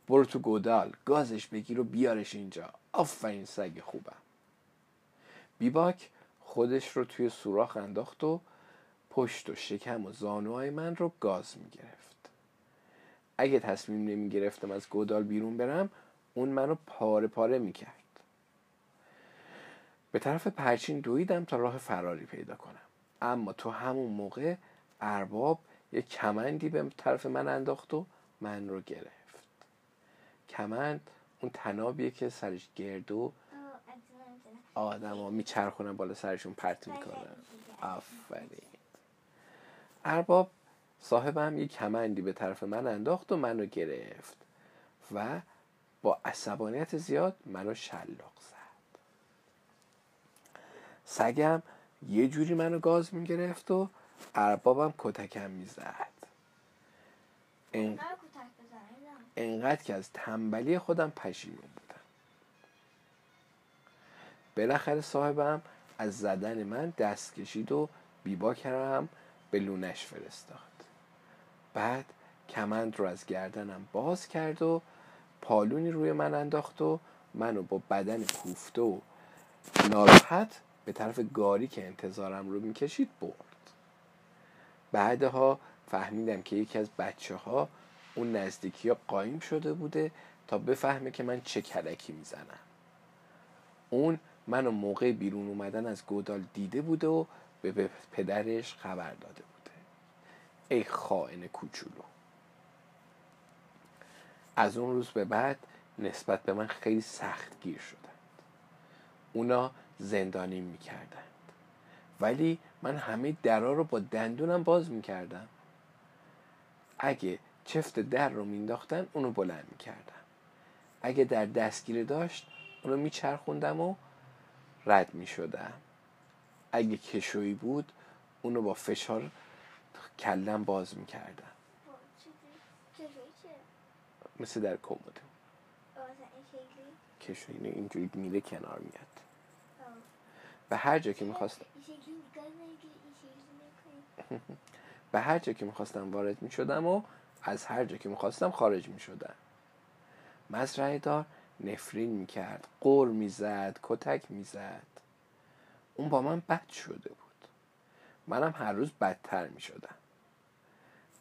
برو تو گودال گازش بگیر و بیارش اینجا. آفرین سگ خوبم. بیباک خودش رو توی سوراخ انداخت و پشت و شکم و زانوهای من رو گاز می‌گرفت. اگه تصمیم نمی گرفتم از گودال بیرون برم اون منو پاره پاره می‌کرد. به طرف پرچین دویدم تا راه فراری پیدا کنم. اما تو همون موقع ارباب یک کمندی به طرف من انداخت و من رو گرفت. کمند اون تنابیه که سرش گرد و آدم ها میچرخونن بالا سرشون پرت می‌کنن. آفرین. ارباب صاحبم یک کمندی به طرف من انداخت و منو گرفت و با عصبانیت زیاد منو شلاق زد. سگم یه جوری منو گاز می‌گرفت و اربابم کتکم می‌زد. انقدر که از تنبلی خودم پشیمون بودم. بالاخره صاحبم از زدن من دست کشید و بیبا کردم به لونش فرستاد. بعد کمند رو از گردنم باز کرد و پالونی روی من انداخت و منو با بدن کوفته و ناراحت به طرف گاری که انتظارم رو می‌کشید برد. بعدها فهمیدم که یکی از بچه ها اون نزدیکی ها قایم شده بوده تا بفهمه که من چه کلکی می‌زنم. اون منو موقع بیرون اومدن از گودال دیده بوده و به پدرش خبر داده بوده. ای خائن کوچولو. از اون روز به بعد نسبت به من خیلی سخت گیر شدند. اونا زندانی می‌کردند. ولی من همه درا رو با دندونم باز می‌کردم. اگه چفت در رو مینداختن اونو بلند می‌کردم. اگه در دستگیره داشت اونو میچرخوندم و رد می‌شدم. اگه کشویی بود اونو با فشار کلم باز می‌کردم. مثل در کمد. کشویی اینجوری میره کنار میاد. به هر جا که می‌خواستم به هر جا که می‌خواستم وارد می‌شدم و از هر جا که می‌خواستم خارج می‌شدم. مزرعه دار نفرین می‌کرد قور می‌زد کتک می‌زد. اون با من بد شده بود. منم هر روز بدتر می‌شدم.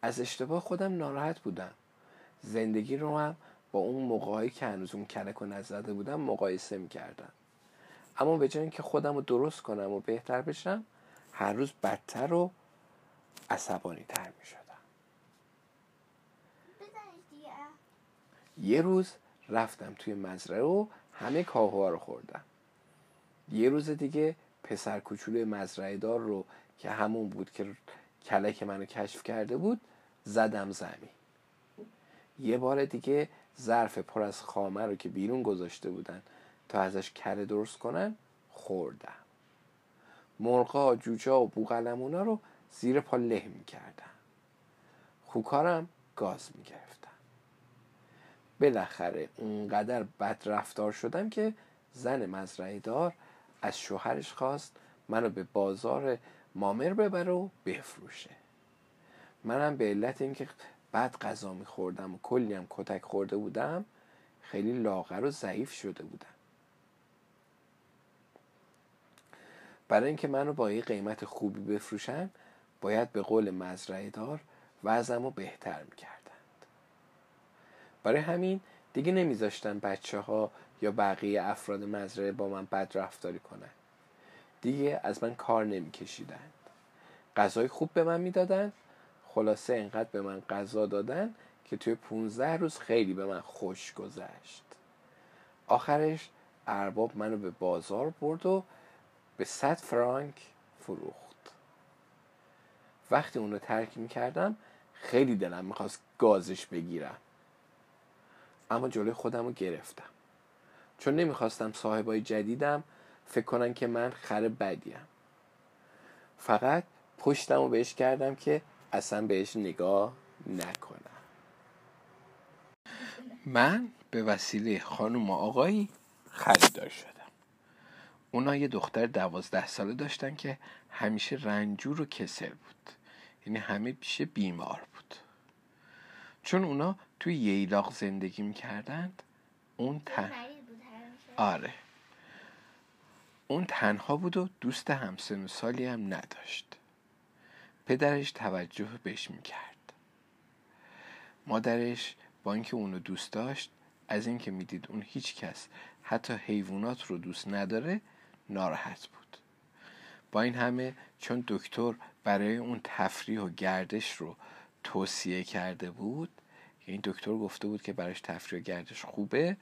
از اشتباه خودم ناراحت بودم. زندگی رو هم با اون موقعی که هنوز اون کلک و نزده بودم مقایسه می‌کردم. اما به جای اینکه خودم رو درست کنم و بهتر بشم هر روز بدتر و عصبانی تر می شدم یه روز رفتم توی مزرعه و همه کاهوها رو خوردم. یه روز دیگه پسر کوچولوی مزرعه دار رو که همون بود که کلک منو کشف کرده بود زدم زمین. یه بار دیگه ظرف پر از خامه رو که بیرون گذاشته بودن تا ازش کره درست کنن خوردم. مرغا جوجا و بوغلمونا رو زیر پا له می‌کردم خوکارم گاز می‌گرفتم بالاخره اونقدر بد رفتار شدم که زن مزرعه دار از شوهرش خواست منو به بازار مامر ببره و بفروشه. منم به علت اینکه بعد غذا میخوردم و کلیم کتک خورده بودم خیلی لاغر و ضعیف شده بودم. برای اینکه منو با یه قیمت خوبی بفروشن باید به قول مزرعه دار بهتر می‌کردند. برای همین دیگه نمیذاشتن بچه ها یا بقیه افراد مزرعه با من بد رفتاری کنن. دیگه از من کار نمیکشیدند. غذای خوب به من می‌دادن خلاصه انقدر به من غذا دادن که توی 15 روز خیلی به من خوش گذشت. آخرش ارباب منو به بازار برد و به 100 فرانک فروخت. وقتی اونو ترک می‌کردم خیلی دلم می‌خواست گازش بگیرم. اما جلوی خودم رو گرفتم. چون نمی‌خواستم صاحبای جدیدم فکر کنن که من خر بدیم فقط پشتم رو بهش کردم که اصلا بهش نگاه نکنم. من به وسیله خانم آقایی خریدار شدم. اونا یه دختر دوازده ساله داشتن که همیشه رنجور و کسل بود. یعنی همه پیش بیمار بود. چون اونا توی ییلاق زندگی می‌کردند اون تن آره. اون تنها بود و دوست همسن و سالی هم نداشت. پدرش توجه بهش می‌کرد. مادرش با اینکه اونو دوست داشت از اینکه می‌دید اون هیچ کس حتی حیوانات رو دوست نداره ناراحت بود. با این همه چون دکتر برای اون تفریح و گردش رو توصیه کرده بود این دکتر گفته بود که براش تفریح و گردش خوبه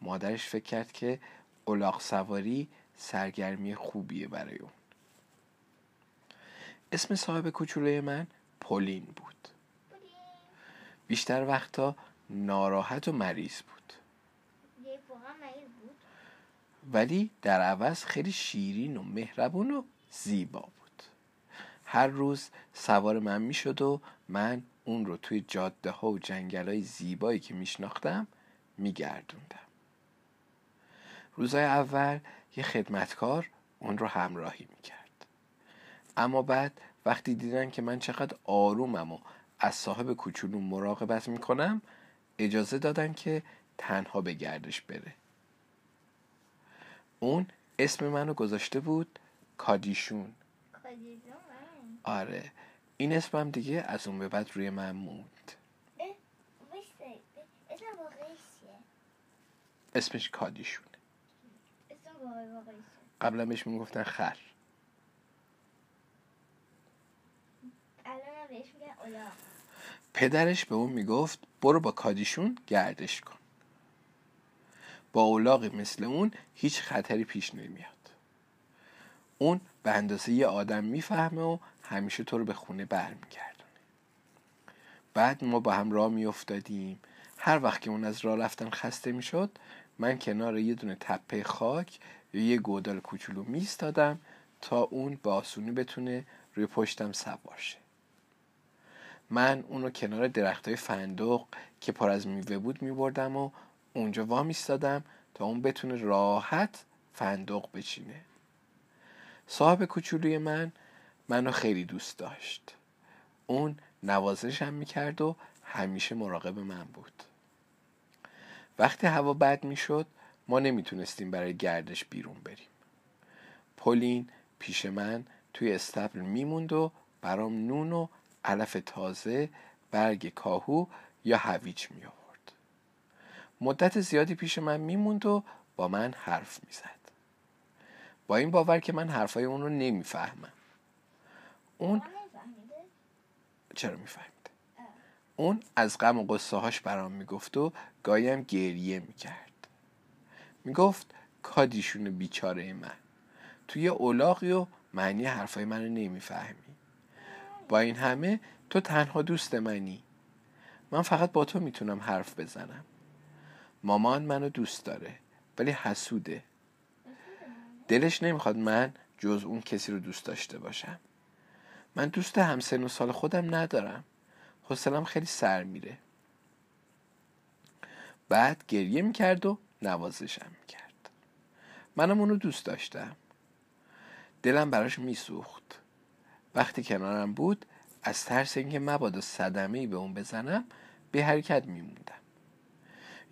مادرش فکر کرد که الاغ سواری سرگرمی خوبیه برای اون. اسم صاحب کوچولوی من پولین بود. بیشتر وقتا ناراحت و مریض بود. ولی در عوض خیلی شیرین و مهربون و زیبا بود. هر روز سوار من می‌شد و من اون رو توی جاده ها و جنگل های زیبایی که میشناختم میگردوندم. روزای اول یه خدمتکار اون رو همراهی می‌کرد. اما بعد وقتی دیدن که من چقدر آرومم و از صاحب کوچولو مراقبت می‌کنم اجازه دادن که تنها به گردش بره. اون اسم منو گذاشته بود کادیشون. آره. این اسمم دیگه از اون به بعد روی من موند. اسمش کادیشونه قبلا بهش می‌گفتن خر. پدرش به اون می‌گفت برو با کادیشون گردش کن. با اولاغی مثل اون هیچ خطری پیش نمیاد. اون به اندازه یه آدم می‌فهمه و همیشه تو رو به خونه برمیگردونه. بعد ما با هم راه میافتادیم. هر وقت که اون از راه رفتن خسته می‌شد من کنار یه دونه تپه خاک یا یه گودال کوچولو میستادم تا اون با آسونی بتونه روی پشتم سوار شه. من اونو کنار درخت های فندق که پر از میوه بود میبردم و اونجا وا میستادم تا اون بتونه راحت فندق بچینه. صاحب کوچولوی من منو خیلی دوست داشت. اون نوازشم می‌کرد و همیشه مراقب من بود. وقتی هوا بد می‌شد ما نمی‌تونستیم برای گردش بیرون بریم. پولین پیش من توی استبل میموند و برام نون و علف تازه برگ کاهو یا هویج می آورد مدت زیادی پیش من میموند و با من حرف می‌زد. با این باور که من حرفای اون رو نمی‌فهمم. اون چرا می‌فهمید؟ اون از غم و قصه هاش برام می‌گفت و گایم گریه می‌کرد. می‌گفت کادیشون بیچاره من. توی اولاقی و معنی حرفای منو نمی‌فهمی. با این همه تو تنها دوست منی. من فقط با تو می‌تونم حرف بزنم. مامان منو دوست داره ولی حسوده. دلش نمی‌خواد من جز اون کسی رو دوست داشته باشم. من دوست همسن و سال خودم ندارم. حسلم خیلی سر میره. بعد گریه می‌کرد و نوازشم می‌کرد. منم اونو دوست داشتم. دلم براش میسوخت. وقتی کنارم بود از ترس اینکه مبادا صدمه به اون بزنم به حرکت میموندم.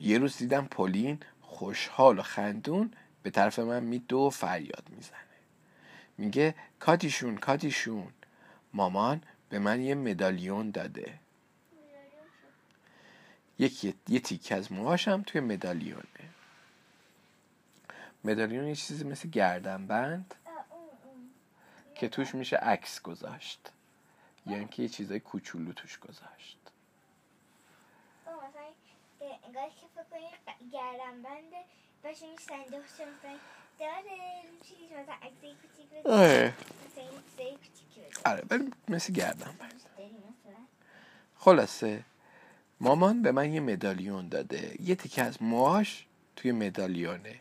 یه روز دیدم پولین خوشحال و خندون به طرف من میدو و فریاد می‌زنه میگه کاتیشون کاتیشون. مامان به من یه مدالیون داده. یکی یه تیکه از موهاشم توی مدالیونه. مدالیون یه چیزی مثل گردنبند که توش میشه عکس گذاشت. یا اینکه یه چیزای کوچولو توش گذاشت. انگار که فکر کنی گردن بنده. باشه این صندوق مثلا داره چیز مثلا عکسای کوچیک آره آره ولی مثل گردن بند خلاصه مامان به من یه مدالیون داده. یه تیکه از موهاش توی مدالیونه.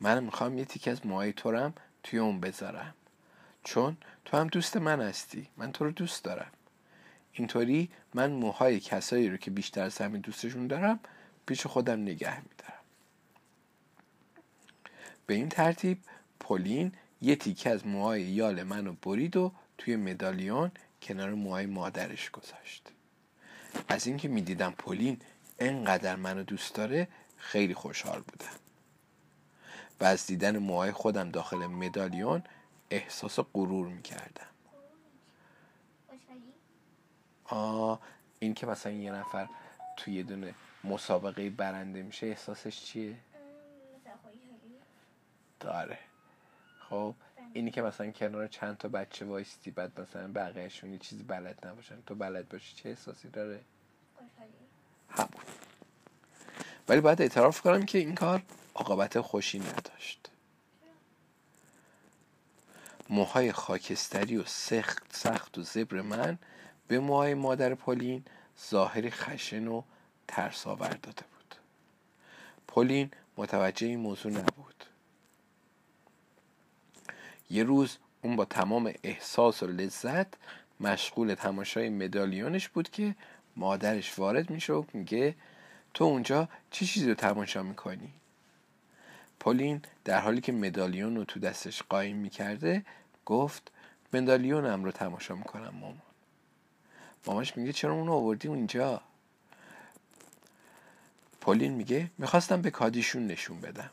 من می‌خوام یه تیکه از موهای تو توی اون بذارم. چون تو هم دوست من هستی. من تو رو دوست دارم. اینطوری من موهای کسایی رو که بیشتر از همین دوستشون دارم پیش خودم نگه میدارم. به این ترتیب پولین یه تیکه از موهای یال منو برید و توی مدالیون کنار موهای مادرش گذاشت. از اینکه می‌دیدم پولین انقدر منو دوست داره خیلی خوشحال بودم. و از دیدن موهای خودم داخل مدالیون احساس غرور می‌کردم. آه این که مثلا یه نفر توی یه دونه مسابقه برنده میشه احساسش چیه؟ داره خب اینی که مثلا کنار چند تا بچه وایستی بعد مثلا بقیهشون یه چیزی بلد نباشن تو بلد باشی چه احساسی داره؟ همون ولی باید اعتراف کنم که این کار عاقبت خوشی نداشت موهای خاکستری و سخت سخت و زبر من به موهای مادر پولین ظاهری خشن و ترس آور داده بود. پولین متوجه این موضوع نبود. یه روز اون با تمام احساس و لذت مشغول تماشای مدالیونش بود که مادرش وارد میشه و میگه تو اونجا چه چیزی رو تماشا می‌کنی؟ پولین در حالی که مدالیون رو تو دستش قایم می‌کرده گفت مدالیونم رو تماشا می‌کنم مامان. ماماش میگه چرا اونو آوردی اونجا؟ پولین میگه می‌خواستم به کادیشون نشون بدم.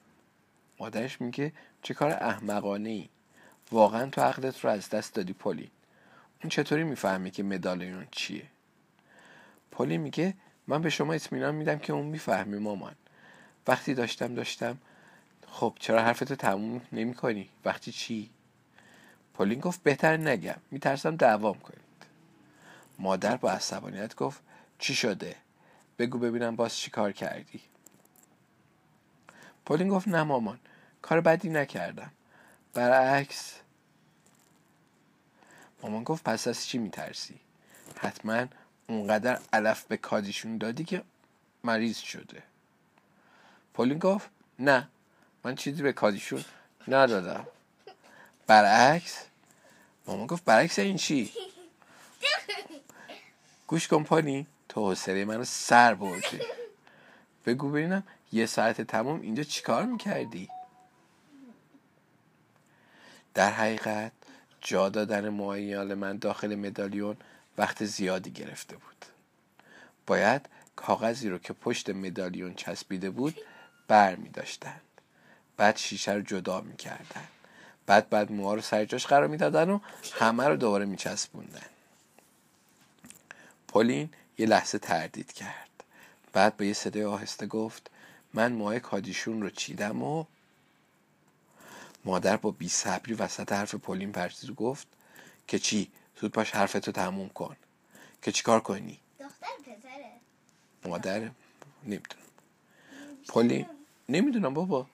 مادرش میگه چه کار احمقانه ای واقعا تو عقلت رو از دست دادی پولین. اون چطوری می‌فهمه که مدالیون چیه؟ پولین میگه من به شما اطمینان میدم که اون می‌فهمه مامان. وقتی داشتم داشتم. خب چرا حرفتو تموم نمی کنی؟ وقتی چی؟ پولین گفت بهتر نگم. میترسم دعوام کنید. مادر با عصبانیت گفت چی شده؟ بگو ببینم باز چی کار کردی؟ پولین گفت نه مامان کار بدی نکردم. برعکس. مامان گفت پس از چی میترسی؟ حتما اونقدر علف به کادیشون دادی که مریض شده. پولین گفت نه من چیزی به کادیشون ندادم. برعکس. مامان گفت برعکس این چی؟ گوش کن پانی تو حوصله منو سر بردی. بگو ببینم یه ساعت تمام اینجا چیکار می‌کردی؟ در حقیقت جا دادن معایال من داخل مدالیون وقت زیادی گرفته بود. باید کاغذی رو که پشت مدالیون چسبیده بود بر می داشتند. بعد شیشه رو جدا می کردن. بعد بعد موها رو سر جاش قرار می‌دادن و همه رو دوباره می چسبوندن. پولین یه لحظه تردید کرد. بعد به یه صدای آهسته گفت من موهای کادیشون رو چیدم و مادر با بی صبری وسط حرف پولین پرسید و گفت که چی؟ زود باش حرفتو تموم کن. که چیکار کنی؟ دختر پسره. مادر نمی‌دونم. پولین نمی‌دونم بابا.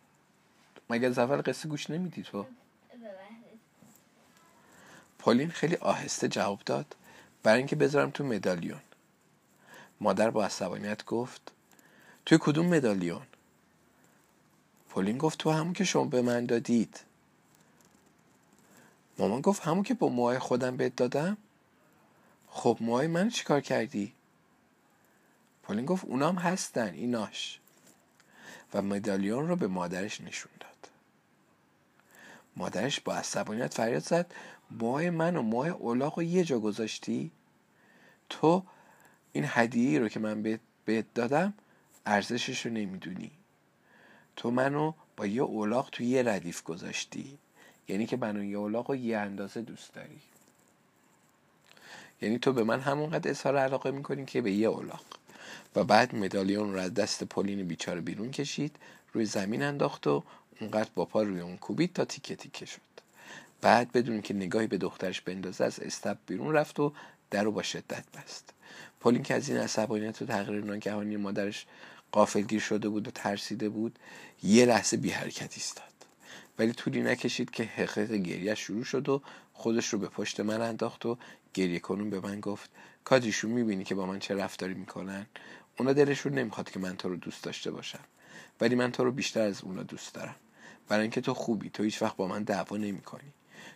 مگه از اول قصه گوش نمیدی تو پولین خیلی آهسته جواب داد. برای اینکه بذارم تو مدالیون. مادر با عصبانیت گفت توی کدوم مدالیون؟ پولین گفت تو همون که شما به من دادید. مامان گفت همون که با موهای خودم بهت دادم؟ خب موهای من چیکار کردی؟ پولین گفت اونام هستن ایناش. و مدالیون رو به مادرش نشون داد. مادرش با عصبانیت فریاد زد موهای من و موهای اولاق رو یه جا گذاشتی؟ تو این هدیه رو که من بهت دادم ارزشش رو نمی‌دونی. تو منو با یه اولاق تو یه ردیف گذاشتی. یعنی که منو یه اولاق رو یه اندازه دوست داری. یعنی تو به من همونقدر اظهار علاقه می‌کنی که به یه اولاق و بعد مدالیون رو از دست پولین بیچاره بیرون کشید روی زمین انداخت و اونقدر با پا روی اون کوبید تا تیکه تیکه شد. بعد بدون که نگاهی به دخترش بندازه از استب بیرون رفت و در رو با شدت بست. پولین که از این عصبانیت و تغییر ناگهانی مادرش قافلگیر شده بود و ترسیده بود یه لحظه بی حرکت ایستاد. ولی طولی نکشید که حقیقت گریه شروع شد و خودش رو به پشت من انداخت و گریه کنون به من گفت کاجیشون می‌بینی که با من چه رفتاری می‌کنن؟ اونا دلشون نمی‌خواد که من تو رو دوست داشته باشم ولی من تو رو بیشتر از اونا دوست دارم. برای اینکه تو خوبی تو هیچ وقت با من دعوا نمی‌کنی.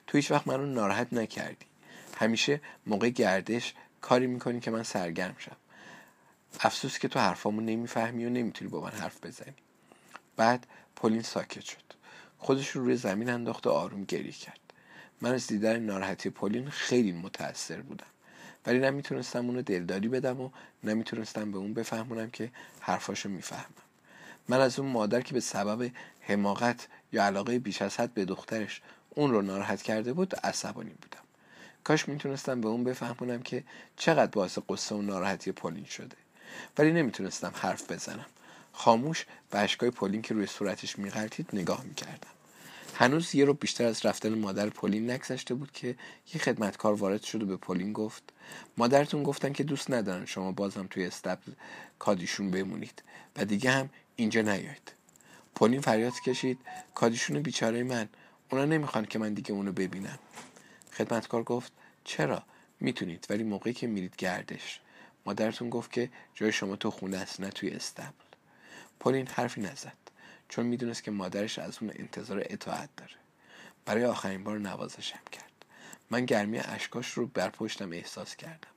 تو هیچ وقت منو ناراحت نکردی. همیشه موقع گردش کاری می‌کنی که من سرگرم شم. افسوس که تو حرفامو نمی‌فهمی و نمی‌تونی با من حرف بزنی. بعد پولین ساکت شد. خودش رو روی زمین انداخت و آروم گریه کرد. من از دیدن ناراحتی پولین خیلی متاثر بودم. ولی نمی‌تونستم اونو دلداری بدم و نمی‌تونستم به اون بفهمونم که حرفاشو می‌فهمم. من از اون مادر که به سبب حماقت یا علاقه بیش از حد به دخترش اون رو ناراحت کرده بود عصبانی بودم. کاش می‌تونستم به اون بفهمونم که چقدر باعث قصه و ناراحتی پولین شده. ولی نمی‌تونستم حرف بزنم. خاموش به اشکای پولین که روی صورتش میغلطید نگاه می‌کردم. هنوز یه رو بیشتر از رفتن مادر پولین نگذشته بود که یه خدمتکار وارد شد و به پولین گفت مادرتون گفتن که دوست ندارن شما بازم توی استبل کادیشون بمونید و دیگه هم اینجا نیاید. پولین فریاد کشید کادیشون بیچاره من اونا نمی‌خوان که من دیگه اونو ببینم. خدمتکار گفت چرا؟ می‌تونید ولی موقعی که میرید گردش. مادرتون گفت که جای شما تو خونه است نه توی استبل. پولین حرفی نزد چون می‌دونست که مادرش از اون انتظار اطاعت داره. برای آخرین بار نوازشم کرد. من گرمی اشکاش رو بر پشتم احساس کردم.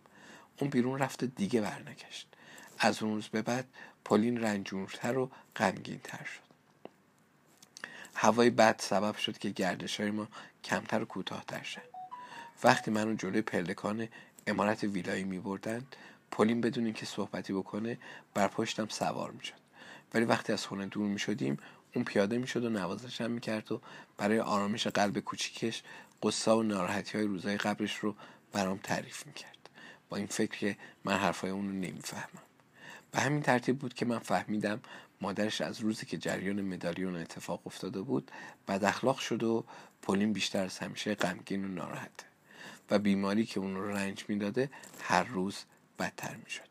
اون بیرون رفت دیگه برنگشت. از اون روز به بعد پولین رنجورتر و غمگینتر شد. هوای بد سبب شد که گردش های ما کمتر و کوتاهتر شد وقتی منو جلوی پلکان امارت ویلایی می بردن پولین بدون اینکه صحبتی بکنه بر پشتم سوار می شد ولی وقتی از خونه دور می شدیم اون پیاده می شد و نوازشم می کرد و برای آرامش قلب کوچیکش قصه و ناراحتی های روزای قبلش رو برام تعریف می کرد با این فکر که من حرفای اون رو نمی‌فهمم. به همین ترتیب بود که من فهمیدم مادرش از روزی که جریان مدالیون اتفاق افتاده بود بد اخلاق شد و پولین بیشتر از همیشه غمگین و ناراحته. و بیماری که اون رو رنج می‌داده هر روز بدتر می شده.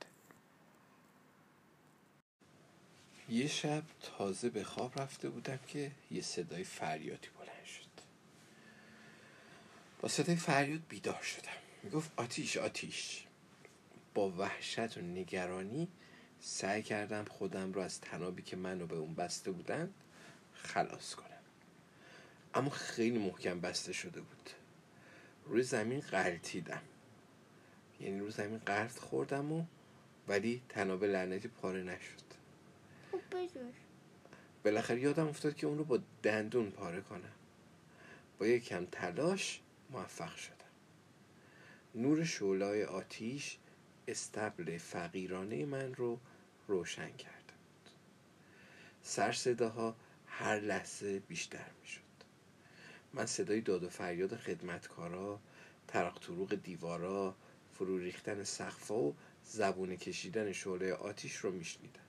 یه شب تازه به خواب رفته بودم که یه صدای فریادی بلند شد. با صدای فریاد بیدار شدم. می‌گفت آتیش آتیش. با وحشت و نگرانی سعی کردم خودم رو از تنابی که منو به اون بسته بودن خلاص کنم. اما خیلی محکم بسته شده بود. روی زمین قلتیدم یعنی روی زمین قرد خوردم و ولی تناب لعنتی پاره نشد. خب بالاخره یادم افتاد که اون رو با دندون پاره کنم. با یک کم تلاش موفق شدم. نور شولای آتیش استبل فقیرانه من رو روشن کرده بود سر صداها هر لحظه بیشتر می شد من صدای داد و فریاد خدمتکارا ترق طروق دیوارا فرو ریختن سقفا و زبون کشیدن شعله آتیش رو میشنیدم.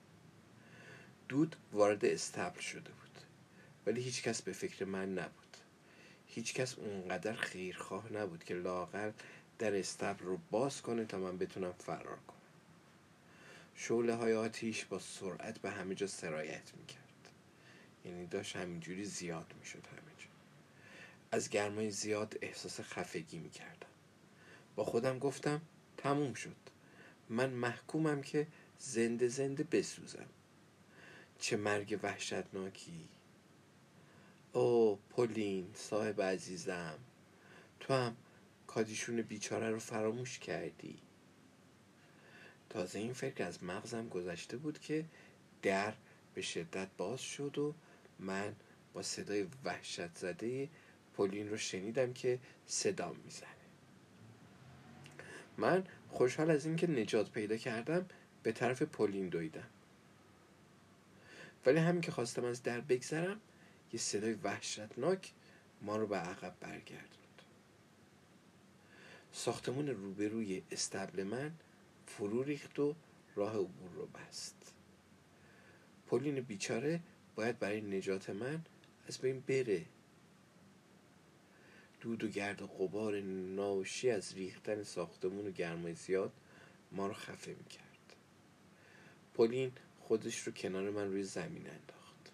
دود وارد استبل شده بود ولی هیچکس به فکر من نبود. هیچکس اونقدر خیرخواه نبود که لاغر در استبل رو باز کنه تا من بتونم فرار کنم. شعله های آتیش با سرعت به همه جا سرایت می‌کرد. یعنی داشت همینجوری زیاد می‌شد جا. از گرمای زیاد احساس خفگی می‌کردم. با خودم گفتم تموم شد. من محکومم که زنده زنده بسوزم. چه مرگ وحشتناکی. او پولین صاحب عزیزم تو هم کادیشون بیچاره رو فراموش کردی. تازه این فکر از مغزم گذشته بود که در به شدت باز شد و من با صدای وحشت زده پولین رو شنیدم که صدام می‌زنه. من خوشحال از اینکه نجات پیدا کردم به طرف پولین دویدم. ولی همین که خواستم از در بگذرم یه صدای وحشتناک ما رو به عقب برگردوند. ساختمون روبروی استبل من فرو ریخت و راه عبور رو بست. پولین بیچاره باید برای نجات من از بین بره. دود و گرد و غبار ناشی از ریختن ساختمون و گرمای زیاد ما رو خفه می‌کرد. پولین خودش رو کنار من روی زمین انداخت.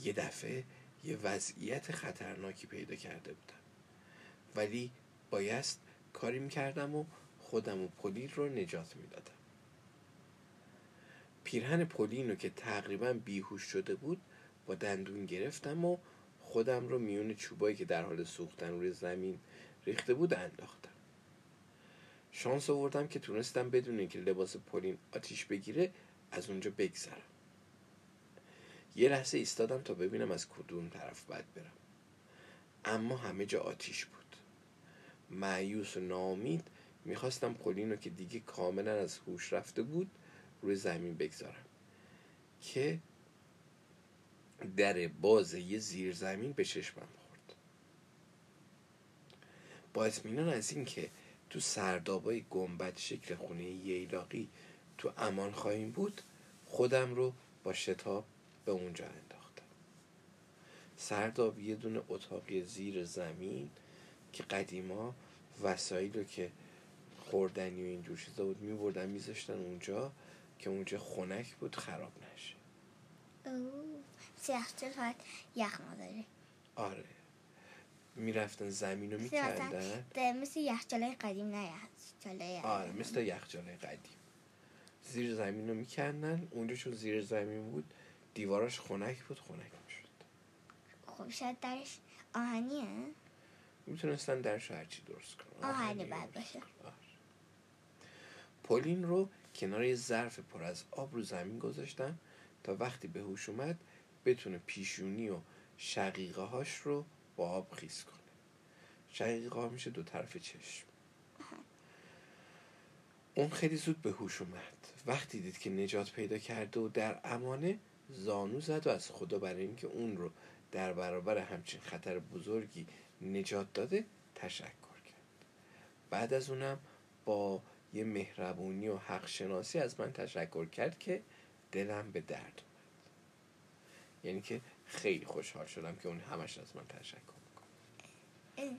یه دفعه یه وضعیت خطرناکی پیدا کرده بودم. ولی بایست کاری می‌کردم و خودم و پولین رو نجات می‌دادم. پیرهن پولین رو که تقریبا بیهوش شده بود با دندون گرفتم و خودم رو میون چوبایی که در حال سوختن روی زمین ریخته بود انداختم. شانس آوردم که تونستم بدون اینکه لباس پولین آتیش بگیره از اونجا بگذرم. یه لحظه ایستادم تا ببینم از کدوم طرف باید برم. اما همه جا آتیش بود. معیوس و ناامید می‌خواستم پولین رو که دیگه کاملا از هوش رفته بود روی زمین بگذارم. که در باز یه زیرزمین به چشمم خورد. با اطمینان از اینکه تو سردابای گنبد شکل خونه ییلاقی تو امان خواهیم بود خودم رو با شتاب به اونجا انداختم. سرداب یه دونه اتاقی زیر زمین که قدیما وسایل رو که خوردنی و اینجور چیزا بود میبردن میذاشتن اونجا که اونجا خنک بود خراب نشه. سیخچل فقط یخ نداره آره. می‌رفتن زمین رو میکندن مثل یخچاله قدیم نه یخچاله آره مثل یخچاله قدیم. زیر زمین رو میکندن. اونجا چون زیر زمین بود دیواراش خنک بود خنک می‌شد. خب شاید درش آهنیه. می‌تونستن درش هرچی درست کنن. آهنی بعد باشه. آره. پولین رو کنار یه ظرف پر از آب رو زمین گذاشتم تا وقتی به هوش اومد بتونه پیشونی و شقیقه هاش رو با آب خیس کنه. شقیقه ها میشه دو طرف چشم. اون خیلی زود به هوش اومد. وقتی دید که نجات پیدا کرده و در امانه زانو زد و از خدا برای اینکه اون رو در برابر همچین خطر بزرگی نجات داده تشکر کرد. بعد از اونم با یه مهربونی و حق شناسی از من تشکر کرد که دلم به درد یعنی که خیلی خوشحال شدم که اون همش از من تشکر می‌کنه.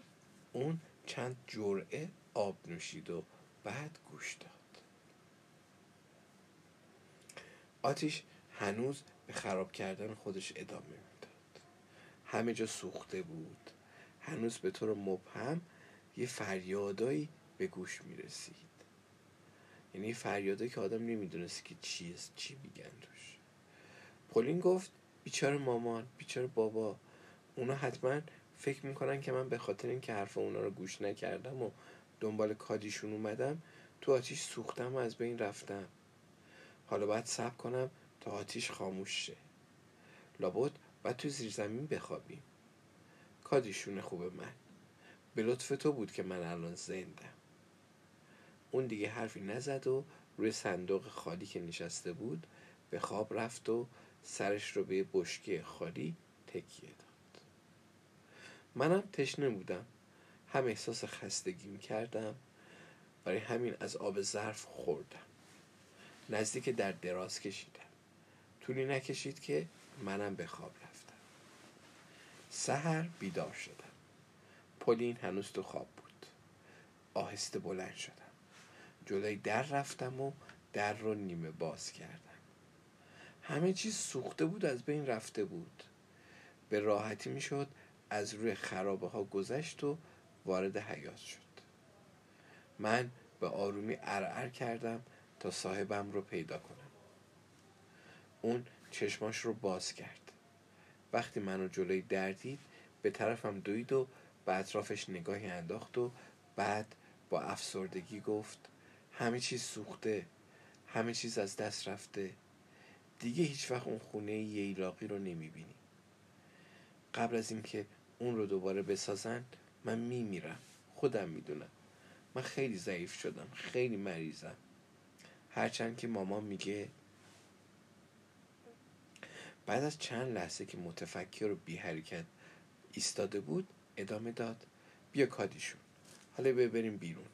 اون چند جرعه آب نوشید و بعد گوش داد. آتیش هنوز به خراب کردن خودش ادامه می‌داد. همه جا سوخته بود. هنوز به طور مبهم یه فریادایی به گوش می‌رسید. یعنی فریاده که آدم نمی‌دونست که چیست چی میگن روش پولین گفت بیچاره مامان بیچاره بابا. اونا حتما فکر می‌کنن که من به خاطر اینکه حرف اونا رو گوش نکردم و دنبال کادیشون اومدم تو آتیش سوختم و از بین رفتم. حالا باید صبر کنم تا آتیش خاموش شه. لابد باید تو زیر زمین بخوابیم. کادیشون خوبه من. به لطف تو بود که من الان زندم. اون دیگه حرفی نزد و روی صندوق خالی که نشسته بود به خواب رفت و سرش رو به بشکه خالی تکیه داد. منم تشنه بودم. هم احساس خستگی کردم برای همین از آب ظرف خوردم. نزدیک در دراز کشیدم. طولی نکشید که منم به خواب رفتم. سهر بیدار شدم. پولین هنوز تو خواب بود. آهسته بلند شدم. جلوی در رفتم و در رو نیمه باز کردم. همه چیز سوخته بود از بین رفته بود. به راحتی می‌شد از روی خرابه ها گذشت و وارد حیات شد. من به آرومی ارعر کردم تا صاحبم رو پیدا کنم. اون چشماش رو باز کرد. وقتی منو جلوی در دید به طرفم دوید و به اطرافش نگاهی انداخت و بعد با افسردگی گفت همه چیز سوخته همه چیز از دست رفته دیگه هیچ وقت اون خونه ییلاقی رو نمی‌بینی. قبل از اینکه اون رو دوباره بسازن من میمیرم. خودم می‌دونم. من خیلی ضعیف شدم. خیلی مریضم. هرچند که مامان میگه بعد از چند لحظه که متفکر و بی حرکت ایستاده بود ادامه داد. بیا کادیشون. حالا ببریم بیرون.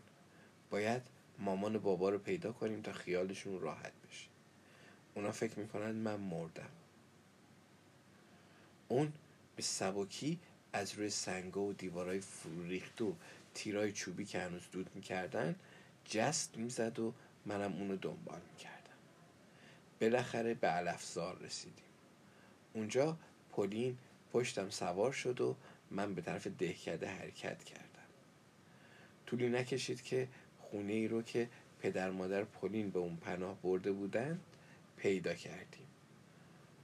باید مامان و بابا رو پیدا کنیم تا خیالشون راحت. اونا فکر می‌کنن من مردم. اون به سبکی از روی سنگا و دیوارای فروریخت و تیرای چوبی که هنوز دود می‌کردن جست می‌زد و منم اونو دنبال می‌کردم. بالاخره به علفزار رسیدیم. اونجا پولین پشتم سوار شد و من به طرف دهکده حرکت کردم. طولی نکشید که خونه ای رو که پدر مادر پولین به اون پناه برده بودن پیدا کردیم.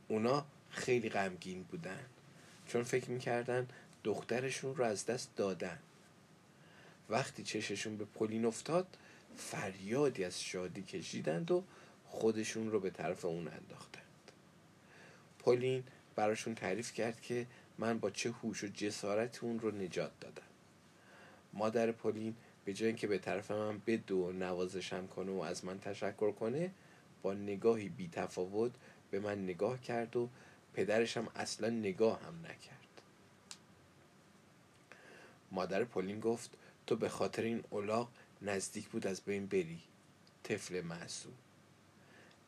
اونا خیلی غمگین بودن. چون فکر می‌کردن دخترشون رو از دست دادن. وقتی چششون به پولین افتاد فریادی از شادی کشیدند و خودشون رو به طرف اون انداختند. پولین براشون تعریف کرد که من با چه هوش و جسارت اون رو نجات دادم. مادر پولین به جای اینکه به طرف من بدو و نوازشم کنه و از من تشکر کنه نگاهی بی تفاوت به من نگاه کرد و پدرش اصلا نگاه هم نکرد. مادر پولین گفت تو به خاطر این اولاغ نزدیک بود از بین بری طفل معصوم.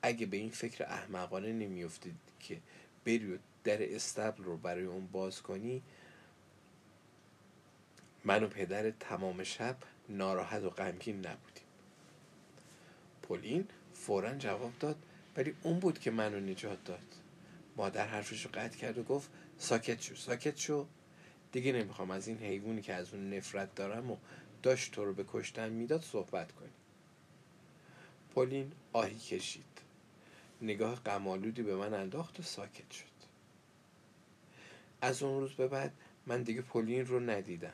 اگه به این فکر احمقانه نمیافتید که بری و در استبل رو برای اون باز کنی من و پدر تمام شب ناراحت و غمگین نبودیم. پولین فورا جواب داد. ولی اون بود که منو نجات داد. مادر حرفش رو قطع کرد و گفت ساکت شو ساکت شو. دیگه نمی‌خوام از این حیوانی که از اون نفرت دارم و داشت تو رو به کشتن می‌داد صحبت کنی. پولین آهی کشید. نگاه قمالودی به من انداخت و ساکت شد. از اون روز به بعد من دیگه پولین رو ندیدم.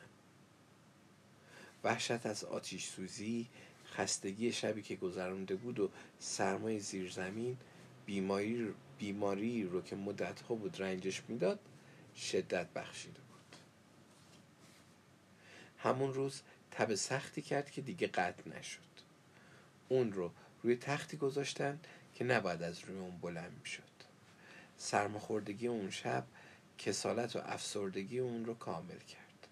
وحشت از آتیش سوزی خستگی شبی که گذرانده بود و سرمای زیر زمین بیماری, بیماری رو که مدتها بود رنجش می‌داد شدت بخشیده بود. همون روز تب سختی کرد که دیگه قطع نشد. اون رو روی تختی گذاشتن که نباید از روی اون بلند می‌شد. سرماخوردگی اون شب کسالت و افسردگی اون رو کامل کرد.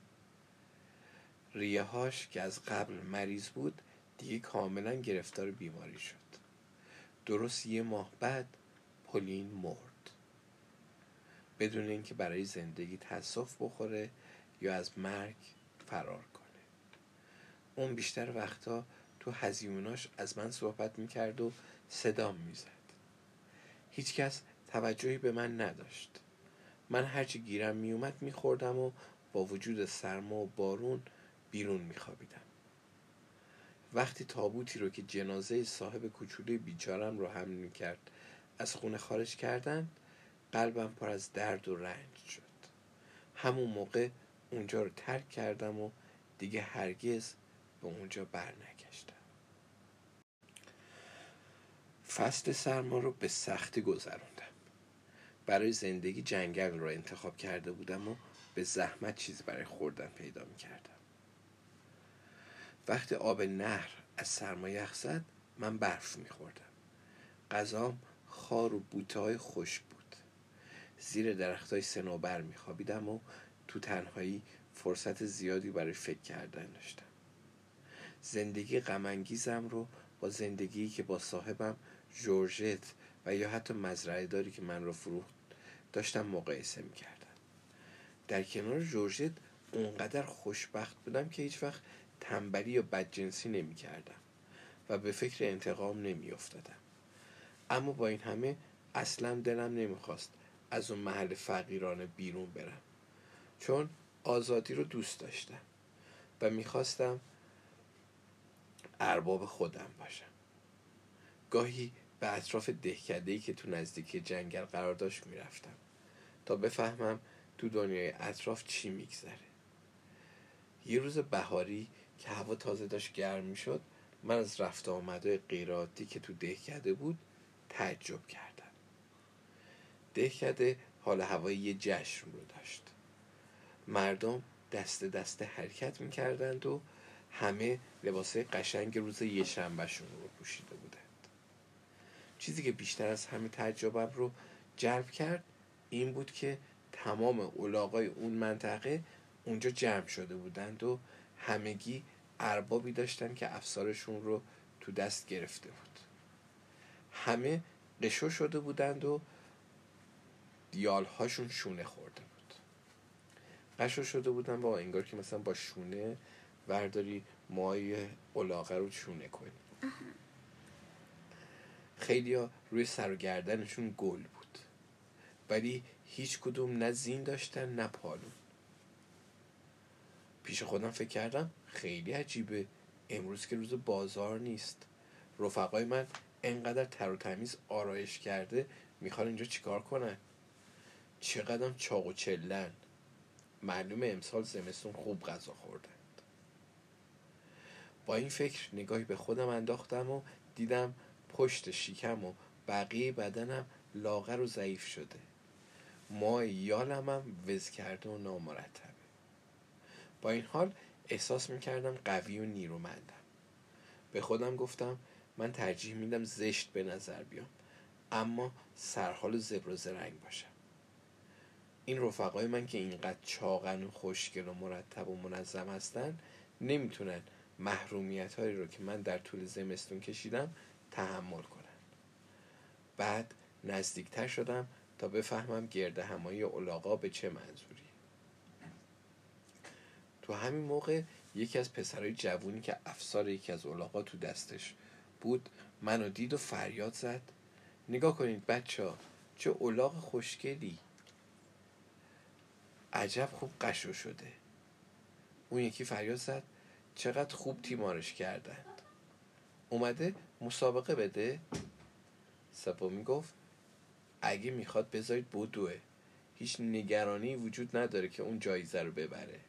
ریه هاش که از قبل مریض بود دیگه کاملا گرفتار بیماری شد. درست یه ماه بعد پولین مرد. بدون اینکه برای زندگی تصف بخوره یا از مرگ فرار کنه. اون بیشتر وقتا تو هزیوناش از من صحبت می‌کرد و صدام می‌زد. هیچکس توجهی به من نداشت. من هرچی گیرم میومد میخوردم و با وجود سرما و بارون بیرون میخوابیدم. وقتی تابوتی رو که جنازه صاحب کوچولوی بیچارم رو حمل می‌کرد از خونه خارج کردن قلبم پر از درد و رنج شد. همون موقع اونجا رو ترک کردم و دیگه هرگز به اونجا برنگشتم. فصل سرما رو به سختی گذروندم. برای زندگی جنگل رو انتخاب کرده بودم و به زحمت چیزی برای خوردن پیدا می کردم. وقتی آب نهر از سرما یخ زد من برف می خوردم. غذام خار و بوته های خوش بود. زیر درخت های سنوبر می خوابیدم و تو تنهایی فرصت زیادی برای فکر کردن داشتم. زندگی غمانگیزم رو با زندگی که با صاحبم جورجت و یا حتی مزرعه داری که من رو فروخت داشتم مقایسه می‌کردم در کنار جورجت اونقدر خوشبخت بودم که هیچ وقت تنبلی یا بدجنسی نمی کردم و به فکر انتقام نمی افتادم. اما با این همه اصلا دلم نمی‌خواست از اون محل فقیرانه بیرون برم. چون آزادی رو دوست داشتم و می‌خواستم ارباب خودم باشم. گاهی به اطراف دهکدهی که تو نزدیکی جنگل قرار داشت می‌رفتم تا بفهمم تو دنیای اطراف چی میگذره. یه روز بهاری که هوا تازه داشت گرم می‌شد من از رفت آمده غیراتی که تو دهکده بود تعجب کردم. دهکده حال هوایی یه جشن رو داشت. مردم دست دست حرکت می‌کردند و همه لباسه قشنگ روز یه شنبهشون رو پوشیده بودند. چیزی که بیشتر از همه تعجبم رو جلب کرد این بود که تمام اولاغای اون منطقه اونجا جمع شده بودند و همگی اربابی داشتن که افسارشون رو تو دست گرفته بود. همه قشو شده بودند و دیالهاشون شونه خورده بود. قشو شده بودن با انگار که مثلا با شونه ورداری مای اولاغه رو شونه کنی. خیلی روی سر و گردنشون گل بود. ولی هیچ کدوم نه زین داشتن نه پالون پیش خودم فکر کردم خیلی عجیبه. امروز که روز بازار نیست. رفقای من انقدر تر و تمیز آرایش کرده می‌خوان اینجا چیکار کنن؟ چقدر چاق و چلن. معلومه امسال زمستون خوب غذا خوردند. با این فکر نگاهی به خودم انداختم و دیدم پشت شیکم و بقیه بدنم لاغر و ضعیف شده. ما یالم هم وز کرده و نامرتبه با این حال احساس می‌کردم قوی و نیرومندم. به خودم گفتم من ترجیح میدم زشت به نظر بیام اما سرحال زبر و زرنگ باشم. این رفقای من که اینقدر چاقن و خوشگل و مرتب و منظم هستن نمی‌تونن محرومیت هایی رو که من در طول زمستون کشیدم تحمل کنن. بعد نزدیکتر شدم تا بفهمم گرد همایی اولاغا به چه منظوری. تو همین موقع یکی از پسرهای جوونی که افسار یکی از اولاغا تو دستش بود منو دید و فریاد زد. نگاه کنید بچه چه اولاغ خوشگلی. عجب خوب قشو شده. اون یکی فریاد زد چقدر خوب تیمارش کردند. اومده مسابقه بده؟ سپا می‌گفت اگه می‌خواد بذارید بدوه. هیچ نگرانی وجود نداره که اون جایزه رو ببره.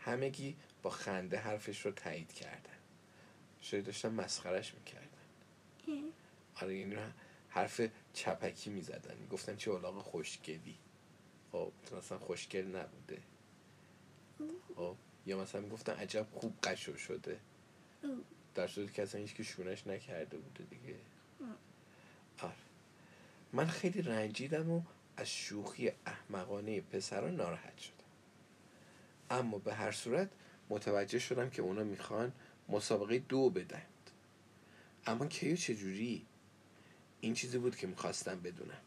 همگی با خنده حرفش رو تایید کردن. شاید داشتن مسخرش می‌کردن. آره یعنی حرف چپکی می‌زدن. گفتن چه اولاغ خوشگلی. خب مثلا خوشگل نبوده. خب یا مثلا می‌گفتن عجب خوب قشو شده. در صورتی که اصلا هیچ که شونش نکرده بوده دیگه. آره. من خیلی رنجیدم و از شوخی احمقانه پسران ناراحت شدم. اما به هر صورت متوجه شدم که اونا می‌خوان مسابقه دو بدند اما کیو چجوری؟ این چیزی بود که می‌خواستم بدونم.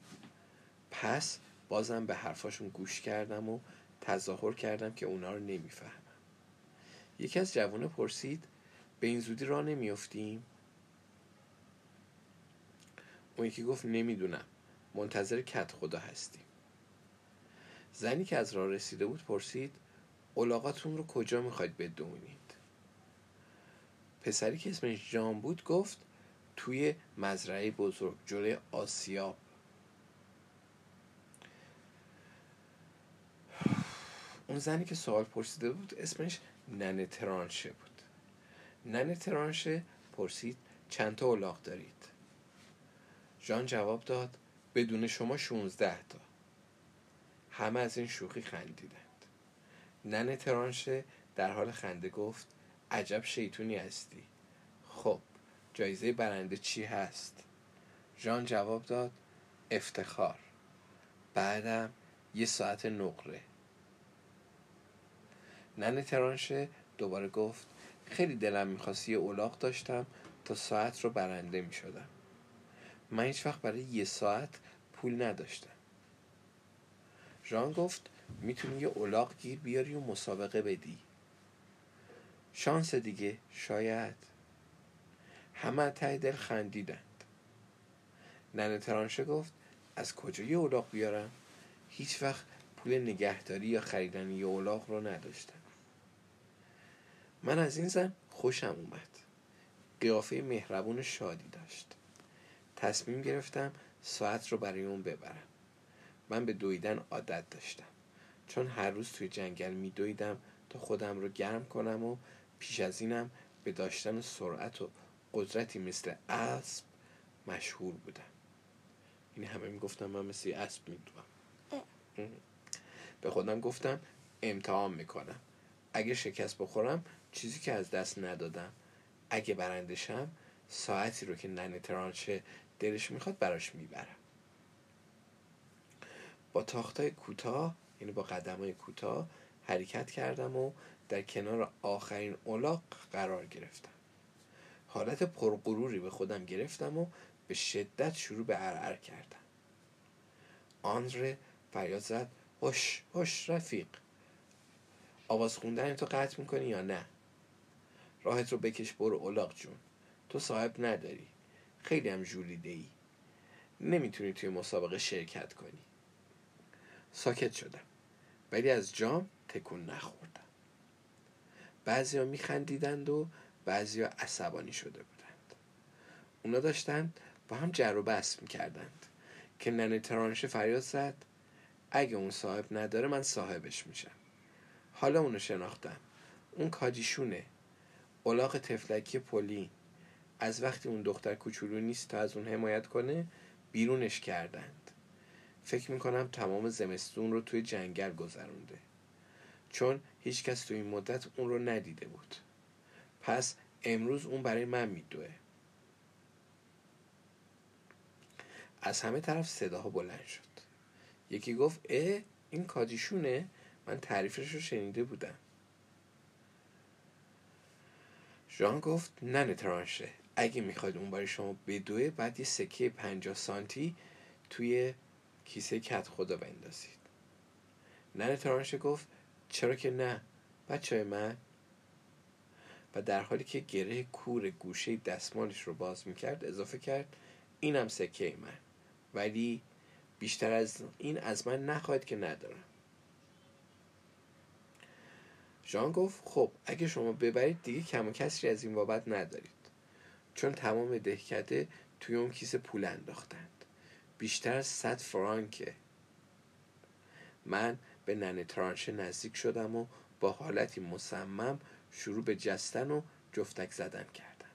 پس بازم به حرفاشون گوش کردم و تظاهر کردم که اونا رو نمی‌فهمم. یکی از جوانه پرسید به این زودی راه نمیافتیم؟ اون یکی گفت نمی‌دونم. منتظر کت خدا هستیم. زنی که از راه رسیده بود پرسید اولاغاتون رو کجا می‌خواید بدونید؟ پسری که اسمش جان بود گفت توی مزرعه بزرگ جلوی آسیاب اون زنی که سوال پرسیده بود اسمش ننه ترانشه بود. ننه ترانشه پرسید چند تا اولاغ دارید؟ جان جواب داد بدون شما 16 تا. همه از این شوخی خندیدند ننه ترانشه در حال خنده گفت عجب شیطونی هستی. خب جایزه برنده چی هست؟ جان جواب داد افتخار. بعدم یه ساعت نقره. ننه ترانشه دوباره گفت خیلی دلم می‌خواست یه اولاغ داشتم تا ساعت رو برنده می‌شدم. من هیچ وقت برای یه ساعت پول نداشتم. ژان گفت می‌تونی یه اولاغ گیر بیاری و مسابقه بدی. شانس دیگه شاید. همه تای دل خندیدند. ننه ترانشه گفت از کجا یه اولاغ بیارم؟ هیچ وقت پول نگهداری یا خریدن یه اولاغ رو نداشتم. من از این زن خوشم اومد. قیافه مهربون شادی داشت. تصمیم گرفتم ساعت رو برای اون ببرم. من به دویدن عادت داشتم. چون هر روز توی جنگل می دویدم تا خودم رو گرم کنم و پیش از اینم به داشتن سرعت و قدرتی مثل اسب مشهور بودم. این همه می‌گفتم من مثل اسب میدوم به خودم گفتم امتحان می‌کنم. اگه شکست بخورم چیزی که از دست ندادم. اگه برندشم ساعتی رو که ننه ترانچه دلش می‌خواد براش می‌برم. با تاختای کوتاه یعنی با قدم های کوتاه حرکت کردم و در کنار آخرین الاغ قرار گرفتم. حالت پرغروری به خودم گرفتم و به شدت شروع به عرعر کردم. آندره فریاد زد هش هش رفیق آواز خوندن تو قطع می‌کنی یا نه؟ راهت رو بکش برو الاغ جون. تو صاحب نداری. خیلی هم جولیده ای نمی‌تونی توی مسابقه شرکت کنی. ساکت شدم. ولی از جام تکون نخوردم بعضیا میخندیدند و بعضیا عصبانی شده بودند. اونا داشتند با هم جر و بحث می‌کردند که ننه ترانشه فریاد زد اگه اون صاحب نداره من صاحبش میشم. حالا اونو شناختم. اون کاجیشونه. اولاق تفلکی پولین از وقتی اون دختر کوچولو نیست تا از اون حمایت کنه بیرونش کردند فکر می‌کنم تمام زمستون رو توی جنگل گذرونده. چون هیچکس توی این مدت اون رو ندیده بود. پس امروز اون برای من میدوه. از همه طرف صداها بلند شد. یکی گفت اه این کادیشونه من تعریفش رو شنیده بودم. ژان گفت نه ترانشه اگه می‌خواید اون برای شما بدوه بعد یه سکه پنجاه سانتی توی کیسه کت خدا بندازید. ننه ترانشه گفت چرا که نه؟ بچه من. و در حالی که گره کور گوشه دستمالش رو باز می‌کرد اضافه کرد اینم سکه من. ولی بیشتر از این از من نخواهد که ندارم. ژان گفت خب اگه شما ببرید دیگه کم و کسری از این بابت ندارید. چون تمام دهکده توی اون کیسه پول انداختند بیشتر از صد فرانکه. من به ننه ترانشه نزدیک شدم و با حالتی مصمم شروع به جستن و جفتک زدن کردم.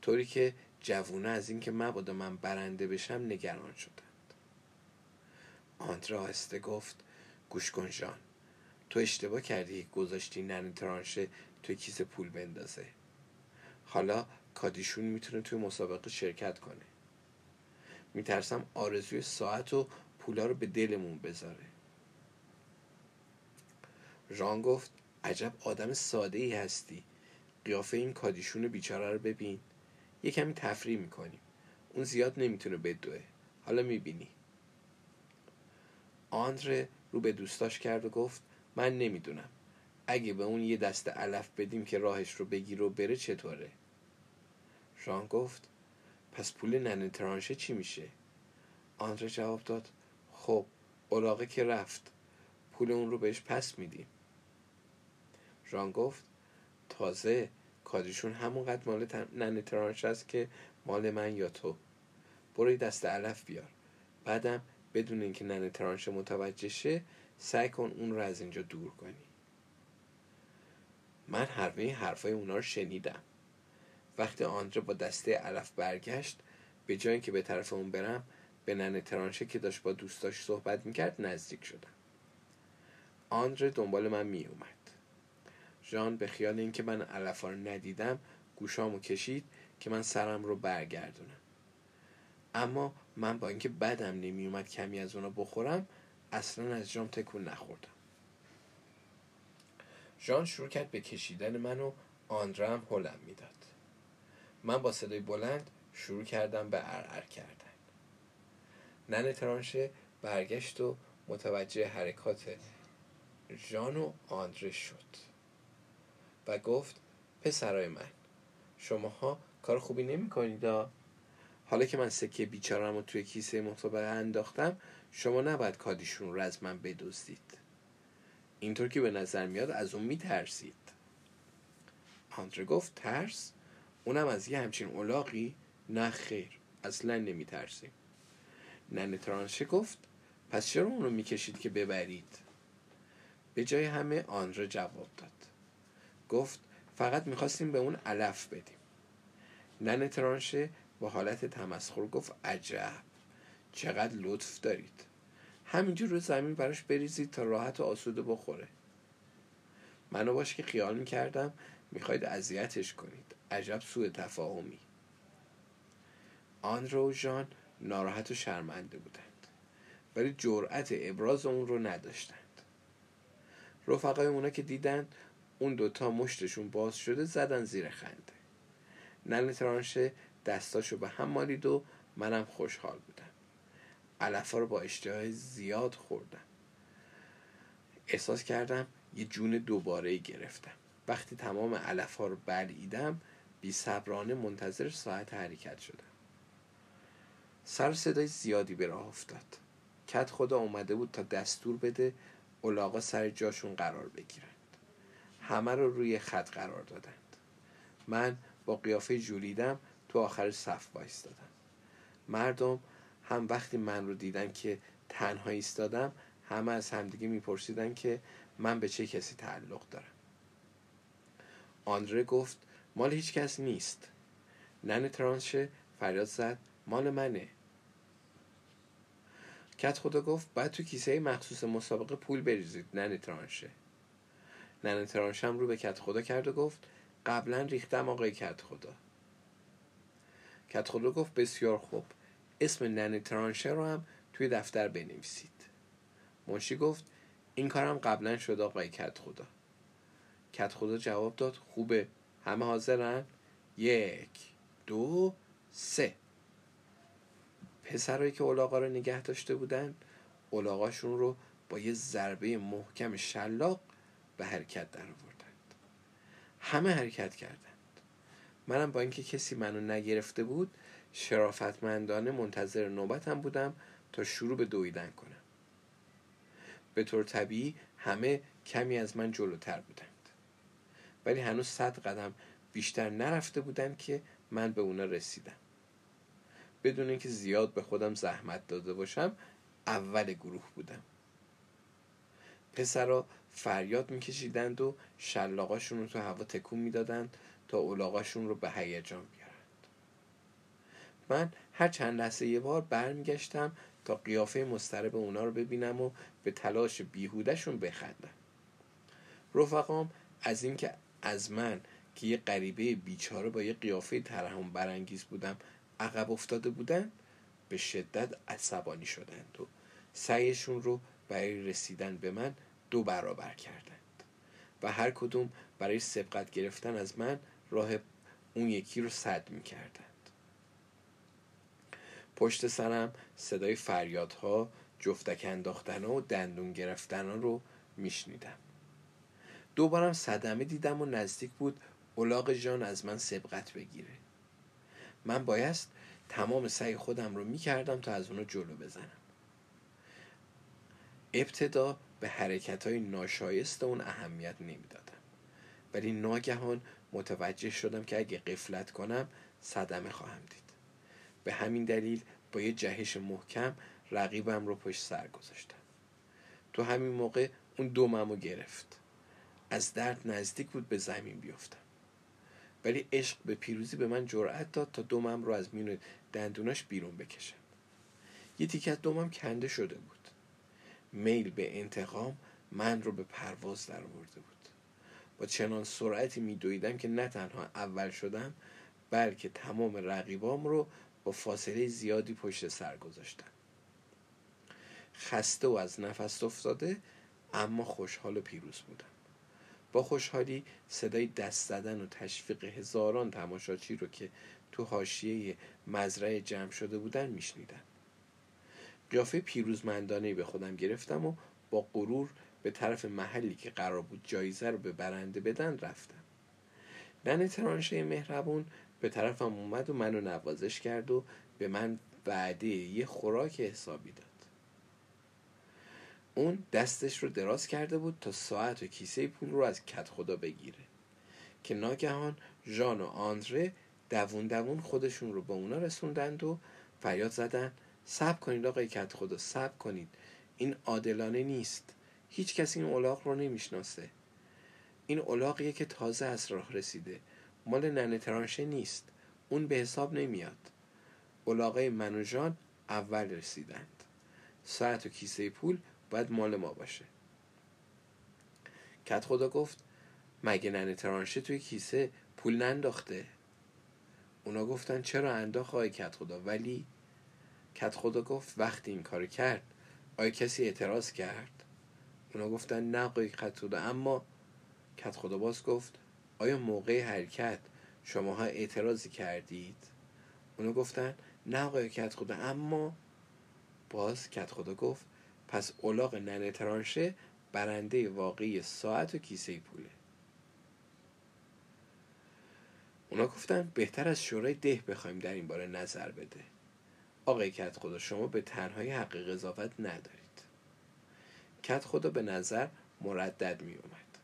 طوری که جوونه از اینکه مبادا من برنده بشم نگران شدند. آندره آهسته گفت گوش کن جان تو اشتباه کردی گذاشتی ننه ترانشه توی کیسه پول بندازه. حالا کادیشون می‌تونه توی مسابقه شرکت کنه. میترسم آرزوی ساعت و پولا رو به دلمون بذاره. ژان گفت عجب آدم ساده ای هستی. قیافه این کادیشون بیچاره رو ببین. یه کمی تفریح می‌کنیم. اون زیاد نمی‌تونه بدوه. حالا می‌بینی. آندره رو به دوستاش کرد و گفت من نمی‌دونم. اگه به اون یه دست علف بدیم که راهش رو بگیر و بره چطوره؟ ژان گفت پس پول ننه ترانشه چی میشه؟ آندره جواب داد خب اولاغه که رفت. پول اون رو بهش پس میدیم. ژان گفت تازه کادیشون همونقدر مال ننه ترانش است که مال من یا تو. برو دست علف بیار. بعدم بدون اینکه ننه ترانش متوجه شه سعی کن اون رو از اینجا دور کنی. من حرفه حرفای اونا رو شنیدم. وقتی آندره با دسته علف برگشت به جایی که به طرف اون برم به ننه ترانشه که داشت با دوستاش صحبت می‌کرد نزدیک شدم. آندره دنبال من میومد جان به خیال اینکه من علفا رو ندیدم گوشامو کشید که من سرم رو برگردونم. اما من با اینکه بدم نمیومد کمی از اونا بخورم اصلا از جام تکون نخوردم. ژان شروع کرد به کشیدن من و آندره هم هلم می‌داد. من با صدای بلند شروع کردم به ارعر کردن. نن ترانشه برگشت و متوجه حرکات ژان و آندره شد و گفت پسرای من شماها کار خوبی نمی کنید حالا که من سکه بیچارم و توی کیسه مسابقه انداختم شما نباید کادیشون رو از من بدزدید. اینطور که به نظر میاد از اون میترسید. آندره گفت ترس؟ اونم از یه همچین اولاقی نه خیر اصلا نمیترسیم. ننه ترانشه گفت پس چرا اونو می‌کشید که ببرید؟ به جای همه آندره جواب داد. گفت فقط می‌خواستیم به اون علف بدیم. نن ترانشه با حالت تمسخر گفت عجب چقدر لطف دارید. همینجور رو زمین براش بریزید تا راحت و آسوده بخوره. منو باش که خیال می‌کردم می‌خواید اذیتش کنید. عجب سوء تفاهمی. آن و ژان ناراحت و شرمنده بودند ولی جرأت ابراز اون رو نداشتند. رفقای اونا که دیدند اون دوتا مشتشون باز شده زدن زیر خنده. نن ترانشه دستاشو به هم مالید و منم خوشحال بودم. علفا رو با اشتهای زیاد خوردم. احساس کردم یه جون دوباره گرفتم. وقتی تمام علفا رو بلعیدم بی صبرانه منتظر ساعت حرکت شدم سر صدای زیادی به راه افتاد. کت خدا اومده بود تا دستور بده اولاغا سر جاشون قرار بگیرن همه رو روی خط قرار دادند. من با قیافه جولیدم تو آخر صف دادم مردم هم وقتی من رو دیدن که تنها ایستادم همه از همدیگه میپرسیدن که من به چه کسی تعلق دارم. آندره گفت مال هیچ کس نیست. نن ترانشه فریاد زد مال منه. کت خدا گفت بعد تو کیسه مخصوص مسابقه پول بریزید نن ترانشه. ننه ترانشم رو به کت خدا کرد و گفت قبلا ریختم آقای کت خدا. کت خدا گفت بسیار خوب. اسم ننه ترانشه رو هم توی دفتر بنویسید. منشی گفت این کارم قبلا شد آقای کت خدا. کت خدا جواب داد خوبه. همه حاضرن؟ یک دو سه. پسرایی که اولاغا رو نگه داشته بودن اولاغاشون رو با یه ضربه محکم شلاق به حرکت در آوردند. همه حرکت کردند. منم با اینکه کسی منو نگرفته بود شرافتمندانه منتظر نوبتم بودم تا شروع به دویدن کنم. به طور طبیعی همه کمی از من جلوتر بودند ولی هنوز صد قدم بیشتر نرفته بودند که من به اونا رسیدم. بدون اینکه زیاد به خودم زحمت داده باشم اول گروه بودم. پسرا فریاد میکشیدند و شلاقاشون رو تو هوا تکون می‌دادند تا اولاغاشون رو به هیجان بیارند. من هر چند لحظه یه بار برمیگشتم تا قیافه مسترب اونا رو ببینم و به تلاش بیهودشون بخندم. رفقام از اینکه از من که یه غریبه بیچاره با یه قیافه ترحم برانگیز بودم عقب افتاده بودن به شدت عصبانی شدند و سعیشون رو برای رسیدن به من دو برابر کردند و هر کدوم برای سبقت گرفتن از من راه اون یکی رو صد می کردند پشت سرم صدای فریادها جفتک انداختن و دندون گرفتن رو میشنیدم. دوبارم صدمه دیدم و نزدیک بود اولاغ جان از من سبقت بگیره. من بایست تمام سعی خودم رو می‌کردم تا از اونو جلو بزنم. ابتدا به حرکت های ناشایست اون اهمیت نمی‌دادم. ولی ناگهان متوجه شدم که اگه قفلت کنم صدمه خواهم دید. به همین دلیل با یه جهش محکم رقیبم رو پشت سر گذاشتم. تو همین موقع اون دوممو گرفت. از درد نزدیک بود به زمین بیفتم. ولی عشق به پیروزی به من جرأت داد تا دومم رو از میون دندوناش بیرون بکشم. یه تیکه از دومم کنده شده بود. میل به انتقام من رو به پرواز در آورده بود. با چنان سرعتی میدویدم که نه تنها اول شدم بلکه تمام رقیبام رو با فاصله زیادی پشت سر گذاشتم. خسته و از نفس افتاده اما خوشحال و پیروز بودم. با خوشحالی صدای دست زدن و تشویق هزاران تماشاچی رو که تو حاشیه مزرعه جمع شده بودن میشنیدم. قیافه پیروزمندانه به خودم گرفتم و با غرور به طرف محلی که قرار بود جایزه رو به برنده بدن رفتم. ننه ترانشه مهربون به طرفم اومد و منو نوازش کرد و به من وعده یه خوراک حسابی داد. اون دستش رو دراز کرده بود تا ساعت و کیسه پول رو از کت خدا بگیره. که ناگهان ژان و آندره دوون دوون خودشون رو به اونا رسوندند و فریاد زدن سب کنید آقای کت خدا سب کنید. این عادلانه نیست. هیچ کسی این اولاق رو نمی‌شناسه. این اولاقیه که تازه از راه رسیده. مال ننه ترانشه نیست. اون به حساب نمیاد. اولاقه من و جان اول رسیدند. ساعت و کیسه پول باید مال ما باشه. کت خدا گفت مگه ننه ترانشه توی کیسه پول ننداخته؟ اونا گفتن چرا انداخت آقای کت خدا؟ ولی کت خدا گفت وقتی این کار کرد آیا کسی اعتراض کرد؟ اونا گفتن نه آقای کت خدا. اما کت خدا باز گفت آیا موقع حرکت شماها اعتراضی کردید؟ اونا گفتن نه آقای کت خدا. اما باز کت خدا گفت پس اولاغ ننه ترانشه برنده واقعی ساعت و کیسه پوله. اونا گفتن بهتر از شورای ده بخوایم در این باره نظر بده. آقای کت خدا شما به تنهایی حق قضاوت ندارید. کت خدا به نظر مردد می اومد.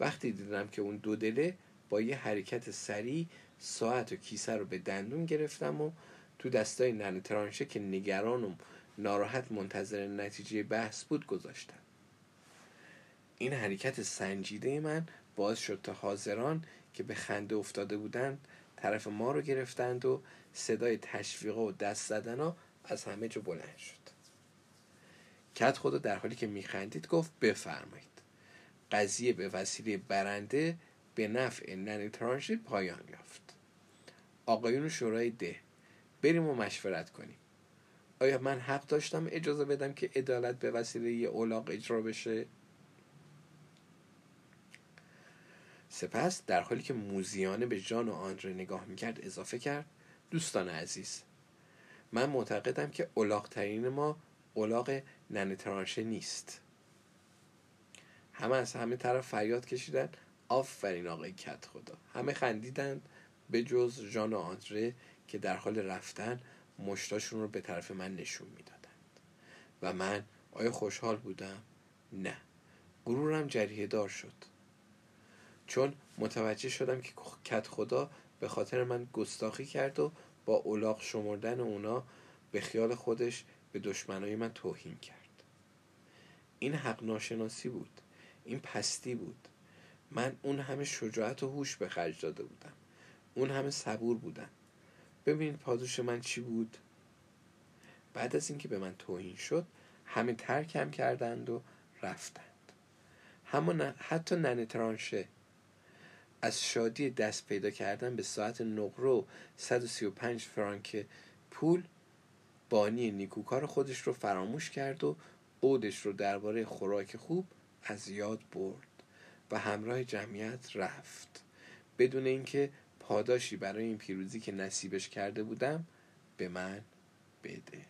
وقتی دیدم که اون دو دله با یه حرکت سریع ساعت و کیسه رو به دندون گرفتم و تو دستای ننه ترانشه که نگرانم ناراحت منتظر نتیجه بحث بود گذاشتم. این حرکت سنجیده من باعث شد تا حاضران که به خنده افتاده بودند طرف ما رو گرفتند و صدای تشویق و دست زدن ها از همه جا بلند شد. کت خدا در حالی که میخندید گفت بفرمایید. قضیه به وسیله برنده به نفع نن ترانش پایان یافت. آقایون شورای ده بریم و مشورت کنیم. آیا من حق داشتم اجازه بدم که عدالت به وسیله یه اولاق اجرا بشه؟ سپس در حالی که موزیانه به جان و آندره نگاه می‌کرد اضافه کرد دوستان عزیز من معتقدم که ترین ما اولاق ننه ترانشه نیست. همه از همه طرف فریاد کشیدن آفرین آقای کت خدا. همه خندیدند به جز جان و آندره که در حال رفتن مشتاشون رو به طرف من نشون می‌دادند و من آیا خوشحال بودم؟ نه. غرورم جریه دار شد. چون متوجه شدم که کت خدا به خاطر من گستاخی کرد و با اولاق شمردن اونا به خیال خودش به دشمنای من توهین کرد. این حق ناشناسی بود. این پستی بود. من اون همه شجاعت و هوش به خرج داده بودم. اون همه صبور بودم. ببینید پادوش من چی بود. بعد از اینکه به من توهین شد همه ترکم کردند و رفتند. همون حتی ننه ترانشه از شادی دست پیدا کردن به ساعت نقرو 135 فرانک پول بانی نیکوکار خودش رو فراموش کرد و قودش رو درباره خوراک خوب از یاد برد و همراه جمعیت رفت. بدون اینکه پاداشی برای این پیروزی که نصیبش کرده بودم به من بده.